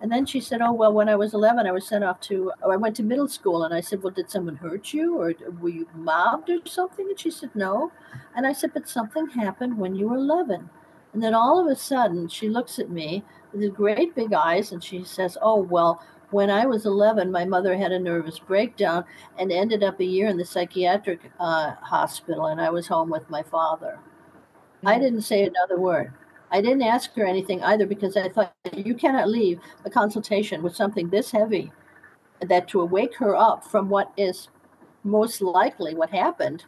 [SPEAKER 2] And then she said, Oh, well, when I was 11, I was sent off to, I went to middle school. And I said, Well, did someone hurt you or were you mobbed or something? And she said, No. And I said, But something happened when you were 11. And then all of a sudden, she looks at me with great big eyes and she says, Oh, well, when I was 11, my mother had a nervous breakdown and ended up a year in the psychiatric uh, hospital, and I was home with my father. Mm-hmm. I didn't say another word. I didn't ask her anything either because I thought you cannot leave a consultation with something this heavy that to awake her up from what is most likely what happened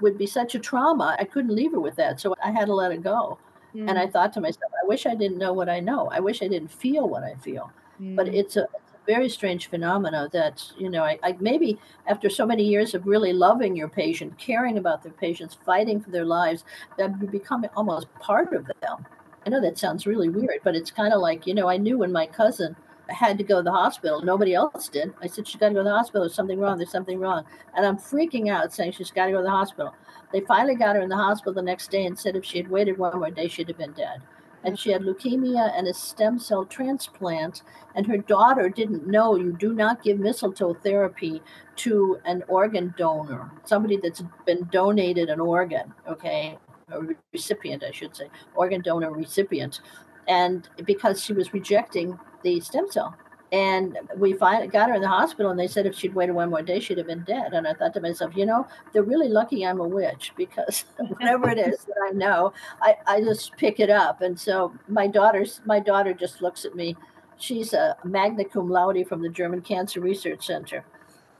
[SPEAKER 2] would be such a trauma. I couldn't leave her with that. So I had to let it go. Mm. And I mm. thought to myself, I wish I didn't know what I know. I wish I didn't feel what I feel. Mm. But it's a, very strange phenomena that you know I, I, maybe after so many years of really loving your patient caring about their patients fighting for their lives that you become almost part of them I know that sounds really weird, but it's kind of like, you know, I knew when my cousin had to go to the hospital, nobody else did. I said, She's got to go to the hospital. There's something wrong. There's something wrong. And I'm freaking out saying she's got to go to the hospital. They finally got her in the hospital the next day and said if she had waited one more day, she'd have been dead. And she had leukemia and a stem cell transplant. And her daughter didn't know you do not give mistletoe therapy to an organ donor, somebody that's been donated an organ, okay? a recipient, I should say, organ donor recipient, and because she was rejecting the stem cell. And we finally got her in the hospital, and they said if she'd waited one more day, she'd have been dead. And I thought to myself, you know, they're really lucky I'm a witch because *laughs* whatever it is that I know, I, I just pick it up. And so my daughter's my daughter just looks at me. She's a magna cum laude from the German Cancer Research Center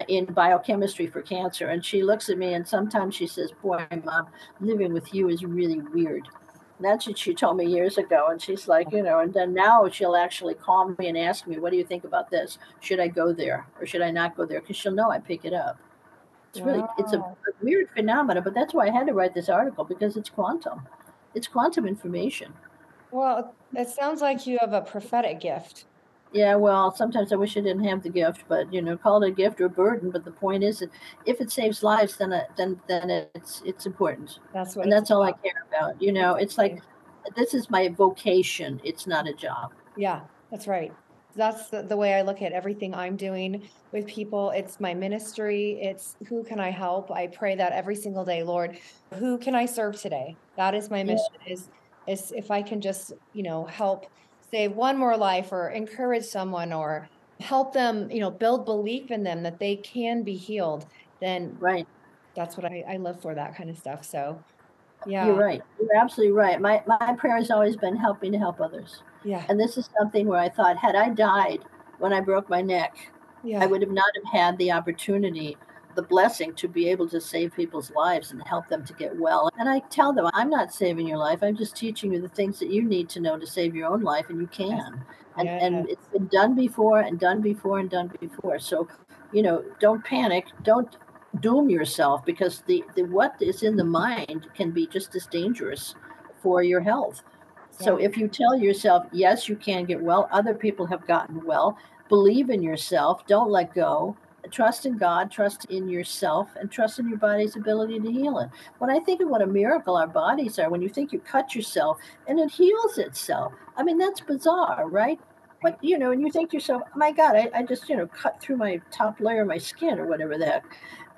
[SPEAKER 2] in biochemistry for cancer. And she looks at me and sometimes she says, Boy, mom, living with you is really weird. That's what she told me years ago. And she's like, you know, and then now she'll actually call me and ask me, What do you think about this? Should I go there or should I not go there? Because she'll know I pick it up. It's really wow. it's a, a weird phenomenon, but that's why I had to write this article because it's quantum. It's quantum information.
[SPEAKER 1] Well, it sounds like you have a prophetic gift.
[SPEAKER 2] Yeah, well, sometimes I wish I didn't have the gift, but you know, call it a gift or a burden. But the point is that if it saves lives, then it, then then it's it's important. That's what, and that's all I care about. You know, it's like this is my vocation. It's not a job.
[SPEAKER 1] Yeah, that's right. That's the, the way I look at everything I'm doing with people. It's my ministry. It's who can I help? I pray that every single day, Lord. Who can I serve today? That is my mission. Yeah. Is is if I can just you know help save one more life or encourage someone or help them, you know, build belief in them that they can be healed, then
[SPEAKER 2] right.
[SPEAKER 1] That's what I, I love for that kind of stuff. So yeah.
[SPEAKER 2] You're right. You're absolutely right. My my prayer has always been helping to help others.
[SPEAKER 1] Yeah.
[SPEAKER 2] And this is something where I thought, had I died when I broke my neck, yeah. I would have not have had the opportunity the blessing to be able to save people's lives and help them to get well. And I tell them, I'm not saving your life. I'm just teaching you the things that you need to know to save your own life, and you can. And, yeah. and it's been done before and done before and done before. So, you know, don't panic. Don't doom yourself because the, the what is in the mind can be just as dangerous for your health. So if you tell yourself, yes, you can get well, other people have gotten well, believe in yourself, don't let go, trust in God, trust in yourself, and trust in your body's ability to heal it. When I think of what a miracle our bodies are, when you think you cut yourself and it heals itself, I mean, that's bizarre, right? But, you know, and you think to yourself, oh my God, I, I just, you know, cut through my top layer of my skin or whatever the heck.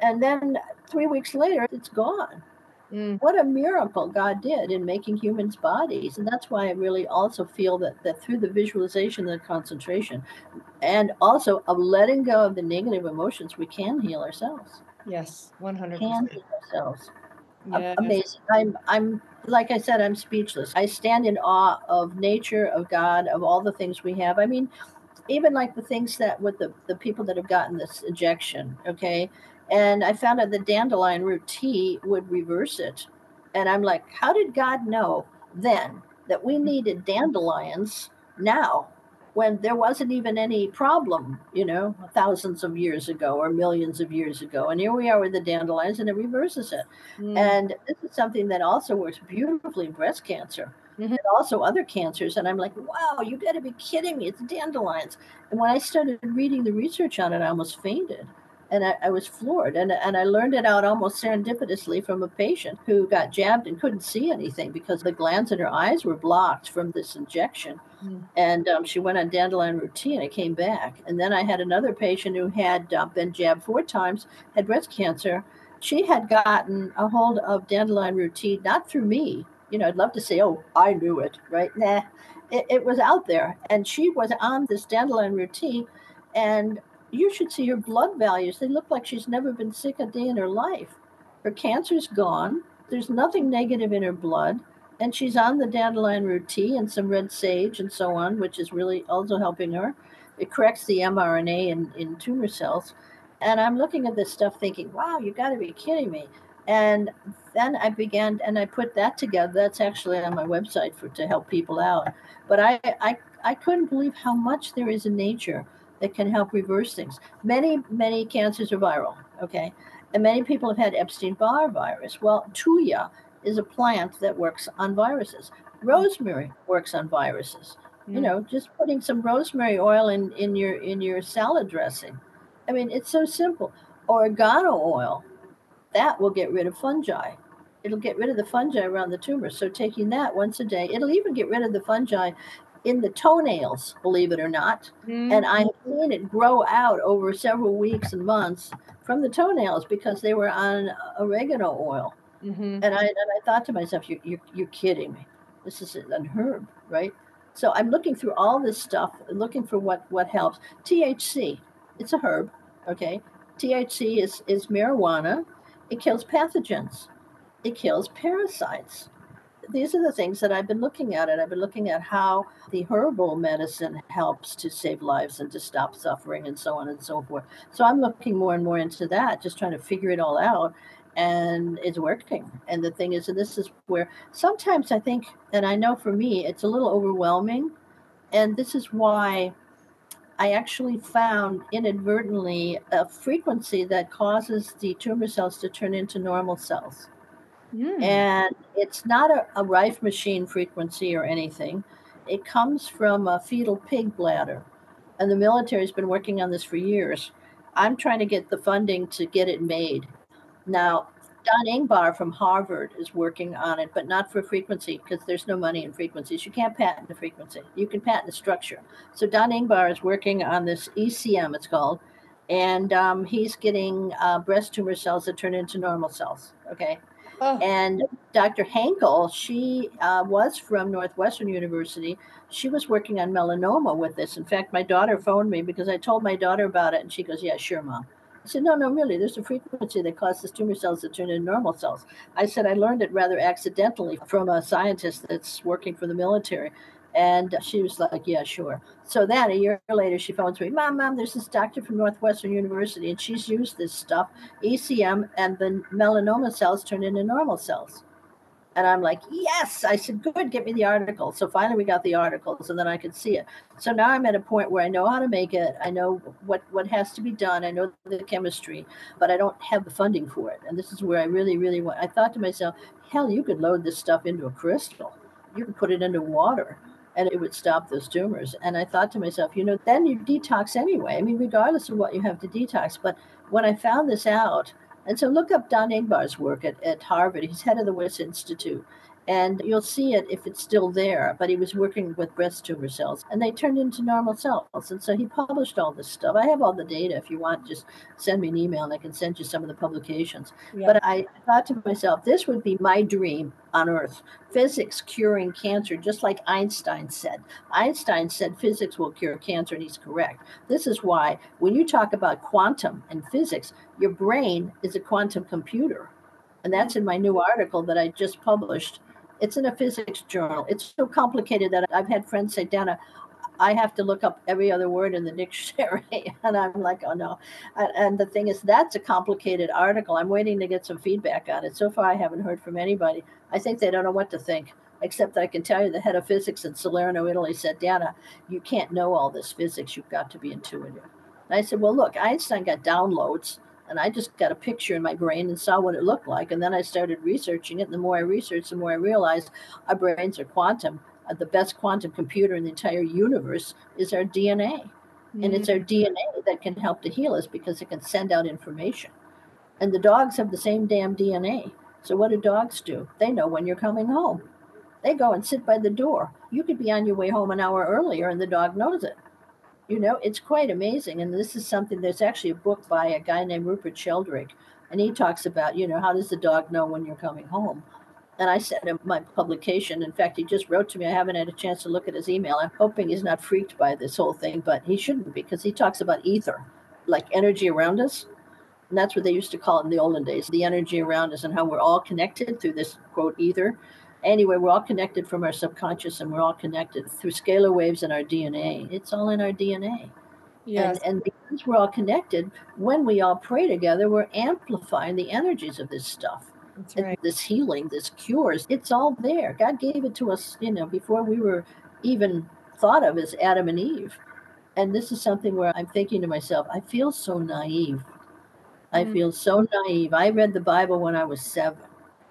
[SPEAKER 2] And then three weeks later, it's gone. Mm. What a miracle God did in making humans' bodies. And that's why I really also feel that, that through the visualization and the concentration, and also of letting go of the negative emotions, we can heal ourselves.
[SPEAKER 1] Yes, 100%.
[SPEAKER 2] Can heal ourselves. Yes. Amazing. I'm, I'm, like I said, I'm speechless. I stand in awe of nature, of God, of all the things we have. I mean, even like the things that with the, the people that have gotten this ejection, okay? And I found out the dandelion root tea would reverse it. And I'm like, how did God know then that we needed dandelions now when there wasn't even any problem, you know, thousands of years ago or millions of years ago? And here we are with the dandelions and it reverses it. Mm. And this is something that also works beautifully in breast cancer. mm-hmm. and also other cancers. And I'm like, wow, you got to be kidding me. It's dandelions. And when I started reading the research on it, I almost fainted. And I, I was floored. And, and I learned it out almost serendipitously from a patient who got jabbed and couldn't see anything because the glands in her eyes were blocked from this injection. Mm. And um, she went on dandelion root tea It came back. And then I had another patient who had uh, been jabbed four times, had breast cancer. She had gotten a hold of dandelion root tea, not through me, you know, I'd love to say, oh, I knew it, right? Nah, it, it was out there. And she was on this dandelion root tea. And you should see her blood values. They look like she's never been sick a day in her life. Her cancer's gone. There's nothing negative in her blood. And she's on the dandelion root tea and some red sage and so on, which is really also helping her. It corrects the mRNA in, in tumor cells. And I'm looking at this stuff thinking, wow, you got to be kidding me. And then I began and I put that together. That's actually on my website for to help people out. But I I, I couldn't believe how much there is in nature that can help reverse things. Many, many cancers are viral, okay? And many people have had Epstein-Barr virus. Well, Thuja is a plant that works on viruses. Rosemary works on viruses. Mm. You know, just putting some rosemary oil in, in your in your salad dressing. I mean, it's so simple. Oregano oil that will get rid of fungi. It'll get rid of the fungi around the tumor. So taking that once a day, it'll even get rid of the fungi in the toenails, believe it or not. Mm-hmm. And I've seen it grow out over several weeks and months from the toenails because they were on oregano oil. Mm-hmm. And, I, and I thought to myself, you're, you're, you're kidding me. This is an herb, right? So I'm looking through all this stuff, looking for what, what helps. THC, it's a herb, okay? THC is, is marijuana it kills pathogens. It kills parasites. These are the things that I've been looking at, and I've been looking at how the herbal medicine helps to save lives and to stop suffering and so on and so forth. So I'm looking more and more into that, just trying to figure it all out and it's working. And the thing is, and this is where sometimes I think, and I know for me, it's a little overwhelming. And this is why I actually found inadvertently a frequency that causes the tumor cells to turn into normal cells. Mm. And it's not a, a Rife machine frequency or anything. It comes from a fetal pig bladder. And the military's been working on this for years. I'm trying to get the funding to get it made. Now, Don Ingber from Harvard is working on it, but not for frequency because there's no money in frequencies. You can't patent the frequency. You can patent the structure. So Don Ingber is working on this ECM, it's called, and um, he's getting uh, breast tumor cells that turn into normal cells. Okay. Oh. And Dr. Hankel, she uh, was from Northwestern University. She was working on melanoma with this. In fact, my daughter phoned me because I told my daughter about it, and she goes, "Yeah, sure, mom." I said, no, no, really, there's a frequency that causes tumor cells to turn into normal cells. I said, I learned it rather accidentally from a scientist that's working for the military. And she was like, yeah, sure. So then a year later, she phones me, Mom, Mom, there's this doctor from Northwestern University, and she's used this stuff, ECM, and the melanoma cells turn into normal cells. And I'm like, yes. I said, good, get me the article. So finally we got the articles and then I could see it. So now I'm at a point where I know how to make it. I know what, what has to be done. I know the chemistry, but I don't have the funding for it. And this is where I really, really want. I thought to myself, hell, you could load this stuff into a crystal. You could put it into water and it would stop those tumors. And I thought to myself, you know, then you detox anyway. I mean, regardless of what you have to detox. But when I found this out, and so look up Don Ingber's work at, at Harvard. He's head of the Wyss Institute. And you'll see it if it's still there. But he was working with breast tumor cells and they turned into normal cells. And so he published all this stuff. I have all the data. If you want, just send me an email and I can send you some of the publications. Yeah. But I thought to myself, this would be my dream on Earth physics curing cancer, just like Einstein said. Einstein said physics will cure cancer, and he's correct. This is why when you talk about quantum and physics, your brain is a quantum computer. And that's in my new article that I just published. It's in a physics journal. It's so complicated that I've had friends say, Dana, I have to look up every other word in the *laughs* dictionary. and I'm like, oh no. And the thing is, that's a complicated article. I'm waiting to get some feedback on it. So far, I haven't heard from anybody. I think they don't know what to think, except I can tell you the head of physics in Salerno, Italy said, Dana, you can't know all this physics. You've got to be intuitive. And I said, well, look, Einstein got downloads And I just got a picture in my brain and saw what it looked like. And then I started researching it. And the more I researched, the more I realized our brains are quantum. Uh, the best quantum computer in the entire universe is our DNA. Mm-hmm. And it's our DNA that can help to heal us because it can send out information. And the dogs have the same damn DNA. So what do dogs do? They know when you're coming home. They go and sit by the door. You could be on your way home an hour earlier and the dog knows it. You know, it's quite amazing. And this is something, there's actually a book by a guy named Rupert Sheldrake, and he talks about, you know, how does the dog know when you're coming home? And I sent him my publication. In fact, he just wrote to me. I haven't had a chance to look at his email. I'm hoping he's not freaked by this whole thing, but he shouldn't because he talks about ether, like energy around us. And that's what they used to call it in the olden days the energy around us and how we're all connected through this quote ether anyway, we're all connected from our subconscious and we're all connected through scalar waves in our DNA. It's all in our DNA. Yes. And, and because we're all connected, when we all pray together, we're amplifying the energies of this stuff. That's right. This healing, this cures, it's all there. God gave it to us, you know, before we were even thought of as Adam and Eve. And this is something where I'm thinking to myself, I feel so naive. I mm. feel so naive. I read the Bible when I was seven.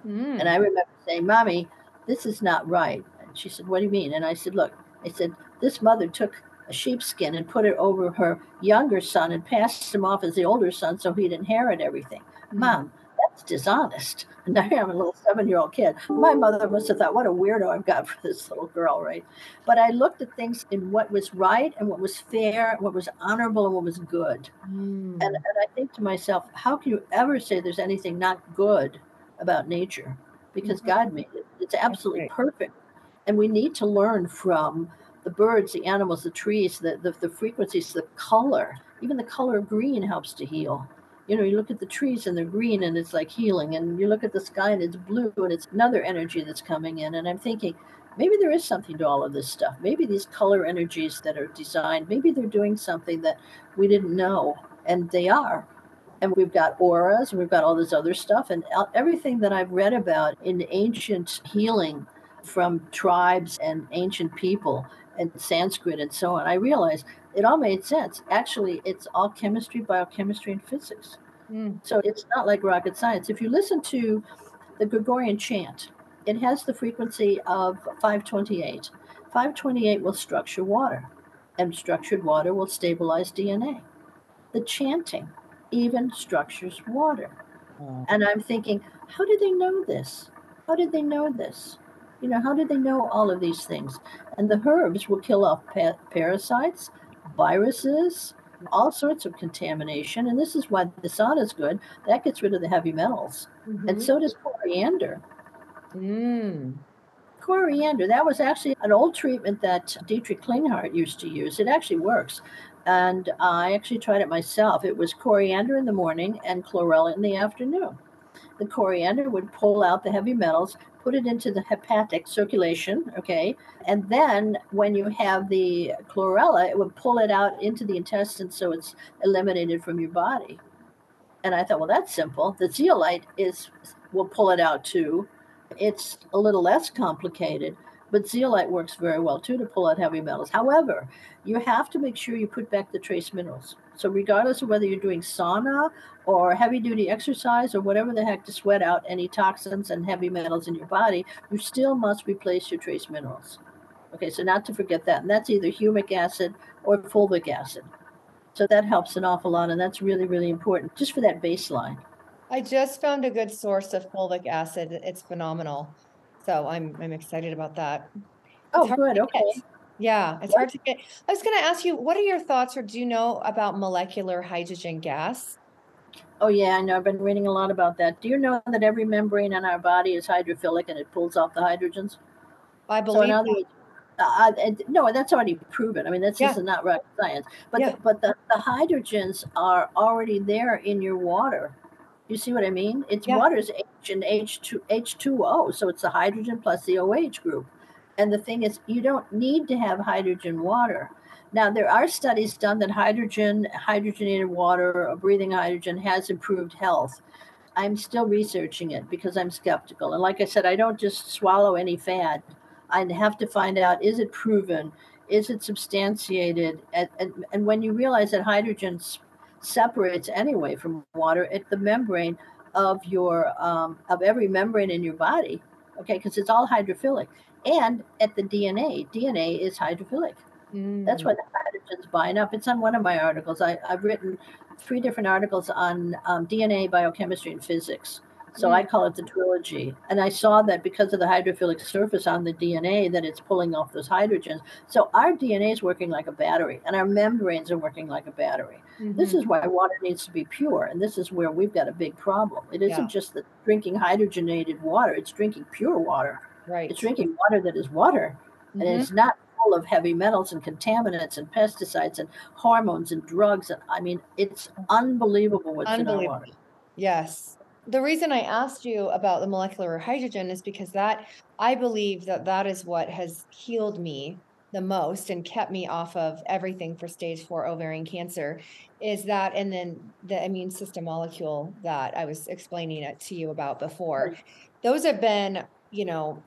[SPEAKER 2] Mm. And I remember saying, Mommy, this is not right. And she said, What do you mean? And I said, Look, I said, this mother took a sheepskin and put it over her younger son and passed him off as the older son so he'd inherit everything. Mm-hmm. Mom, that's dishonest. *laughs* And I am a little seven year old kid. My mother must have thought, what a weirdo I've got for this little girl, right? But I looked at things in what was right and what was fair, what was honorable and what was good. Mm. And, and I think to myself, how can you ever say there's anything not good about nature? Because mm-hmm. God made it. It's absolutely perfect. And we need to learn from the birds, the animals, the trees, the, the, the frequencies, the color. Even the color of green helps to heal. You know, you look at the trees and they're green and it's like healing. And you look at the sky and it's blue and it's another energy that's coming in. And I'm thinking, maybe there is something to all of this stuff. Maybe these color energies that are designed, maybe they're doing something that we didn't know. And they are and we've got auras and we've got all this other stuff and everything that i've read about in ancient healing from tribes and ancient people and sanskrit and so on i realized it all made sense. Actually it's all chemistry biochemistry and physics. Mm. so it's not like rocket science. If you listen to the gregorian chant it has the frequency of 528 528 will structure water and structured water will stabilize dna the chanting even structures water. Mm. And I'm thinking, how did they know this? How did they know this? You know, how did they know all of these things? And the herbs will kill off pa- parasites, viruses, all sorts of contamination. And this is why the sauna is good. That gets rid of the heavy metals. Mm-hmm. And so does coriander. Mm. Coriander, that was actually an old treatment that Dietrich Klinghardt used to use. It actually works and I actually tried it myself. It was coriander in the morning and chlorella in the afternoon. The coriander would pull out the heavy metals, put it into the hepatic circulation, okay, and then when you have the chlorella, it would pull it out into the intestine so it's eliminated from your body. And I thought, well, that's simple. The zeolite is will pull it out too. It's a little less complicated but zeolite works very well too to pull out heavy metals. However, you have to make sure you put back the trace minerals. So, regardless of whether you're doing sauna or heavy duty exercise or whatever the heck to sweat out any toxins and heavy metals in your body, you still must replace your trace minerals. Okay, so not to forget that. And that's either humic acid or fulvic acid. So that helps an awful lot. And that's really, really important just for that baseline.
[SPEAKER 1] I just found a good source of fulvic acid. It's phenomenal. So I'm I'm excited about that.
[SPEAKER 2] Oh, good. Okay.
[SPEAKER 1] Yeah, it's hard to get. I was going to ask you, what are your thoughts, or do you know about molecular hydrogen gas?
[SPEAKER 2] Oh yeah, I know. I've been reading a lot about that. Do you know that every membrane in our body is hydrophilic and it pulls off the hydrogens?
[SPEAKER 1] I believe. So words,
[SPEAKER 2] uh, no, that's already proven. I mean, that's yeah. not rocket science. But yeah. the, but the, the hydrogens are already there in your water. You see what I mean? It's yeah. water is H and H2 H2O, so it's the hydrogen plus the OH group. And the thing is, you don't need to have hydrogen water. Now, there are studies done that hydrogen, hydrogenated water, or breathing hydrogen has improved health. I'm still researching it because I'm skeptical. And like I said, I don't just swallow any fad. I have to find out is it proven? Is it substantiated? And, and, and when you realize that hydrogen separates anyway from water at the membrane of your um, of every membrane in your body. Okay, because it's all hydrophilic, and at the DNA, DNA is hydrophilic. Mm. That's why the hydrogens bind up. It's on one of my articles. I, have written three different articles on um, DNA, biochemistry, and physics. So mm. I call it the trilogy. And I saw that because of the hydrophilic surface on the DNA, that it's pulling off those hydrogens. So our DNA is working like a battery, and our membranes are working like a battery. Mm-hmm. This is why water needs to be pure, and this is where we've got a big problem. It isn't yeah. just the drinking hydrogenated water; it's drinking pure water.
[SPEAKER 1] Right.
[SPEAKER 2] It's drinking water that is water, mm-hmm. and it's not full of heavy metals and contaminants and pesticides and hormones and drugs. And I mean, it's unbelievable what's unbelievable. in our water.
[SPEAKER 1] Yes. The reason I asked you about the molecular hydrogen is because that I believe that that is what has healed me the most and kept me off of everything for stage four ovarian cancer is that and then the immune system molecule that I was explaining it to you about before. Those have been, you know,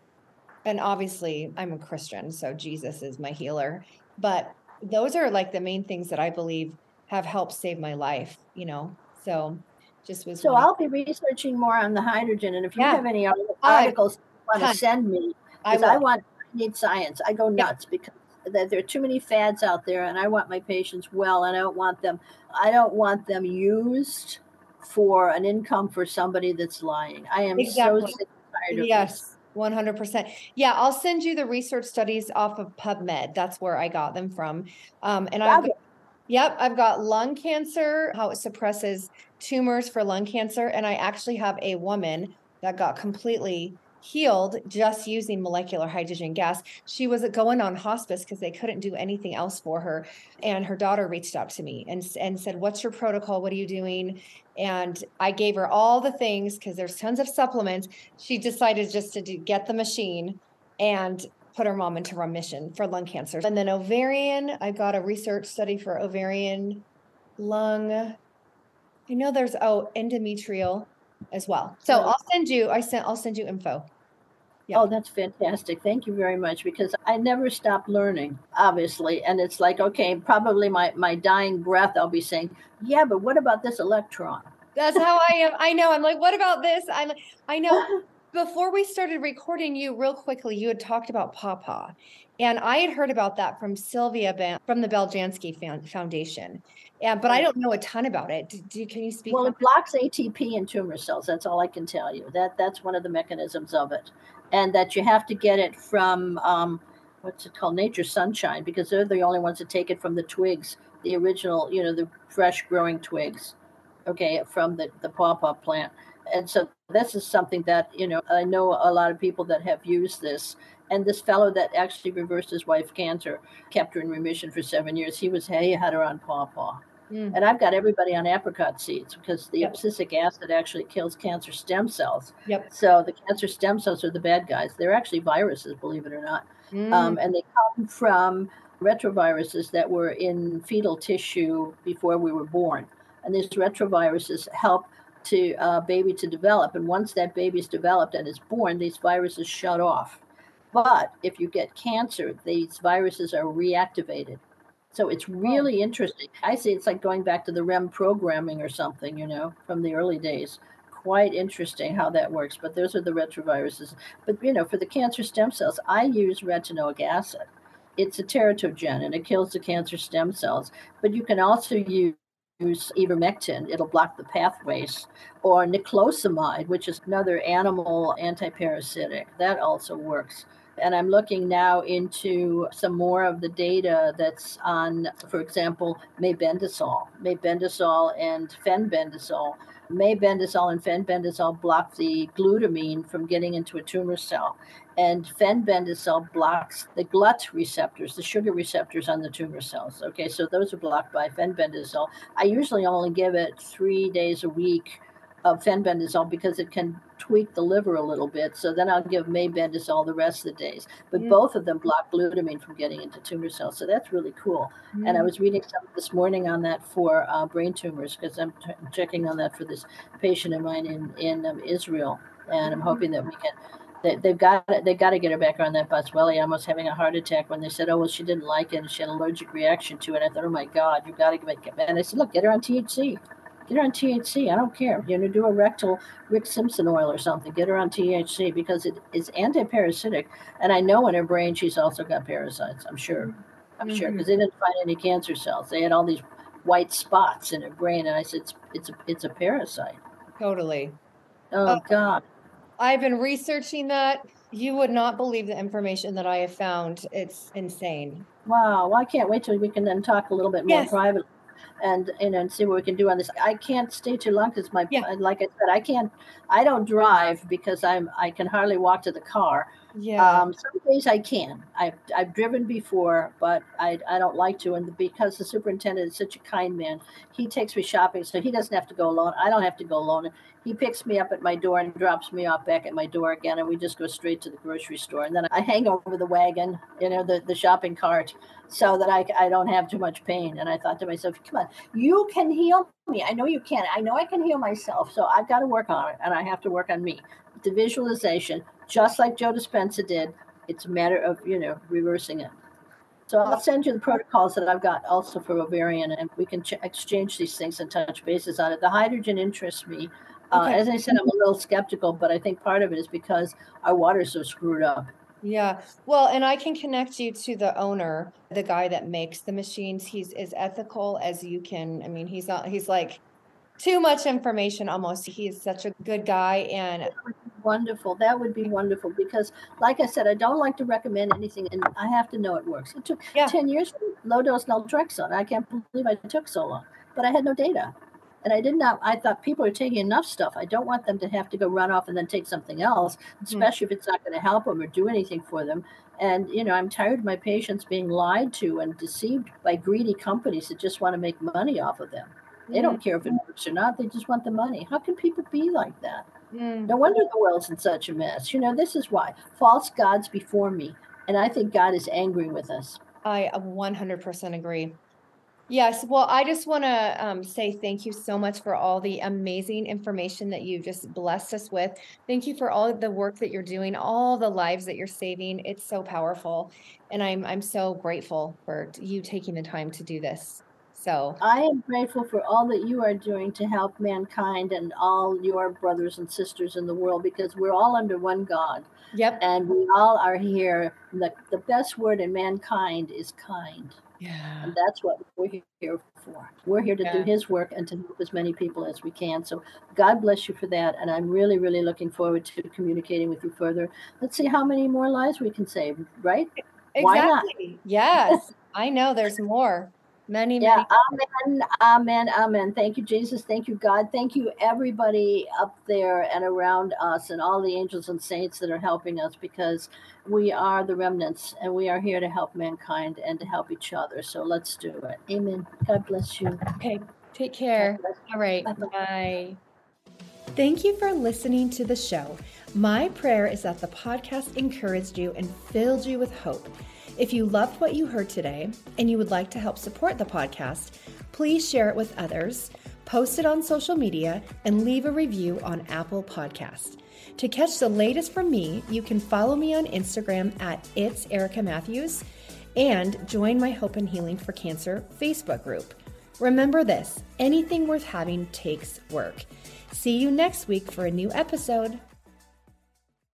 [SPEAKER 1] and obviously I'm a Christian, so Jesus is my healer. But those are like the main things that I believe have helped save my life, you know. So just was
[SPEAKER 2] So I'll be researching more on the hydrogen and if you yeah. have any articles you want to send me because I, I, want I need science. I go nuts yeah. because there are too many fads out there and I want my patients well and I don't want them I don't want them used for an income for somebody that's lying. I am exactly. so tired of
[SPEAKER 1] yes.
[SPEAKER 2] This.
[SPEAKER 1] 100%. Yeah, I'll send you the research studies off of PubMed. That's where I got them from. Um, and I've got, yep, I've got lung cancer, how it suppresses tumors for lung cancer. And I actually have a woman that got completely healed just using molecular hydrogen gas. She was going on hospice because they couldn't do anything else for her. And her daughter reached out to me and, and said, What's your protocol? What are you doing? And I gave her all the things because there's tons of supplements. She decided just to do, get the machine and put her mom into remission for lung cancer. And then ovarian, I got a research study for ovarian lung. I know there's oh endometrial as well. So I'll send you I sent I'll send you info.
[SPEAKER 2] Yeah. Oh, that's fantastic. Thank you very much because I never stop learning, obviously. And it's like, okay, probably my, my dying breath, I'll be saying, yeah, but what about this electron?
[SPEAKER 1] That's how I am. I know. I'm like, what about this? I'm I know *laughs* before we started recording you real quickly, you had talked about pawpaw. And I had heard about that from Sylvia from the Beljansky Foundation. Yeah, but I don't know a ton about it. Do, do can you speak?
[SPEAKER 2] Well, it blocks ATP in tumor cells. That's all I can tell you. That that's one of the mechanisms of it and that you have to get it from um, what's it called, Nature Sunshine, because they're the only ones that take it from the twigs, the original, you know, the fresh growing twigs, okay, from the the pawpaw plant. And so this is something that you know I know a lot of people that have used this. And this fellow that actually reversed his wife's cancer, kept her in remission for seven years. He was hey, he had her on pawpaw. Mm. And I've got everybody on apricot seeds because the yep. abscisic acid actually kills cancer stem cells.
[SPEAKER 1] Yep.
[SPEAKER 2] So the cancer stem cells are the bad guys. They're actually viruses, believe it or not. Mm. Um, and they come from retroviruses that were in fetal tissue before we were born. And these retroviruses help to uh, baby to develop. And once that baby's developed and is born, these viruses shut off. But if you get cancer, these viruses are reactivated. So it's oh. really oh. interesting. I see it's like going back to the REM programming or something, you know, from the early days. Quite interesting how that works. But those are the retroviruses. But, you know, for the cancer stem cells, I use retinoic acid. It's a teratogen and it kills the cancer stem cells. But you can also use use ivermectin, it'll block the pathways, or niclosamide, which is another animal antiparasitic. That also works. And I'm looking now into some more of the data that's on, for example, mebendazole, mebendazole and fenbendazole. Mebendazole and fenbendazole block the glutamine from getting into a tumor cell. And fenbendazole blocks the GLUT receptors, the sugar receptors on the tumor cells. Okay, so those are blocked by fenbendazole. I usually only give it three days a week of fenbendazole because it can tweak the liver a little bit. So then I'll give mebendazole the rest of the days. But both of them block glutamine from getting into tumor cells. So that's really cool. Mm. And I mm. was reading some this morning on that for uh, brain tumors because I'm t- checking on that for this patient of mine in, in um, Israel. And I'm hoping that we can they, they've got it they got to get her back on that bus. Welly almost having a heart attack when they said, "Oh well, she didn't like it and she had an allergic reaction to it." I thought, "Oh my God, you've got to get it." And I said, "Look, get her on THC. Get her on THC. I don't care. You're gonna do a rectal Rick Simpson oil or something. Get her on THC because it is anti-parasitic. And I know in her brain she's also got parasites. I'm sure. I'm mm-hmm. sure because they didn't find any cancer cells. They had all these white spots in her brain, and I said, "It's it's a it's a parasite."
[SPEAKER 1] Totally.
[SPEAKER 2] Oh, oh God.
[SPEAKER 1] I've been researching that. You would not believe the information that I have found. It's insane.
[SPEAKER 2] Wow. Well, I can't wait till we can then talk a little bit more yes. privately and you know and see what we can do on this. I can't stay too long because my yeah. like I said, I can't. I don't drive because I'm I can hardly walk to the car.
[SPEAKER 1] Yeah.
[SPEAKER 2] Um, some days I can. I've I've driven before, but I I don't like to. And because the superintendent is such a kind man, he takes me shopping, so he doesn't have to go alone. I don't have to go alone. He picks me up at my door and drops me off back at my door again, and we just go straight to the grocery store. And then I hang over the wagon, you know, the the shopping cart, so that I I don't have too much pain. And I thought to myself, come on, you can heal me. I know you can. I know I can heal myself. So I've got to work on it, and I have to work on me. The visualization just like Joe Dispenza did. It's a matter of, you know, reversing it. So I'll send you the protocols that I've got also for ovarian, and we can ch- exchange these things and touch bases on it. The hydrogen interests me. Uh, As I said, I'm a little skeptical, but I think part of it is because our water's so screwed up.
[SPEAKER 1] Yeah. Well, and I can connect you to the owner, the guy that makes the machines. He's as ethical as you can. I mean, he's not, he's like too much information almost. He's such a good guy and
[SPEAKER 2] wonderful. That would be wonderful because, like I said, I don't like to recommend anything, and I have to know it works. It took yeah. ten years for low dose naltrexone. I can't believe I took so long, but I had no data, and I did not. I thought people are taking enough stuff. I don't want them to have to go run off and then take something else, mm-hmm. especially mm-hmm. if it's not going to help them or do anything for them. And you know, I'm tired of my patients being lied to and deceived by greedy companies that just want to make money off of them. They don't care if it works or not. They just want the money. How can people be like that? Mm. No wonder the world's in such a mess. You know, this is why false gods before me. And I think God is angry with us.
[SPEAKER 1] I 100% agree. Yes. Well, I just want to um, say thank you so much for all the amazing information that you just blessed us with. Thank you for all the work that you're doing, all the lives that you're saving. It's so powerful, and I'm I'm so grateful for you taking the time to do this. So
[SPEAKER 2] I am grateful for all that you are doing to help mankind and all your brothers and sisters in the world because we're all under one God.
[SPEAKER 1] Yep.
[SPEAKER 2] And we all are here. The, the best word in mankind is kind.
[SPEAKER 1] Yeah.
[SPEAKER 2] And that's what we're here for. We're here to yeah. do his work and to help as many people as we can. So God bless you for that. And I'm really, really looking forward to communicating with you further. Let's see how many more lives we can save, right?
[SPEAKER 1] Exactly. Yes. I know there's more. Many,
[SPEAKER 2] yeah, many. amen, amen, amen. Thank you, Jesus. Thank you, God. Thank you, everybody up there and around us, and all the angels and saints that are helping us because we are the remnants and we are here to help mankind and to help each other. So let's do it. Amen. God bless you.
[SPEAKER 1] Okay, take care. All right, Bye-bye. bye. Thank you for listening to the show. My prayer is that the podcast encouraged you and filled you with hope. If you loved what you heard today and you would like to help support the podcast, please share it with others, post it on social media, and leave a review on Apple Podcast. To catch the latest from me, you can follow me on Instagram at It's Erica Matthews and join my Hope and Healing for Cancer Facebook group. Remember this anything worth having takes work. See you next week for a new episode.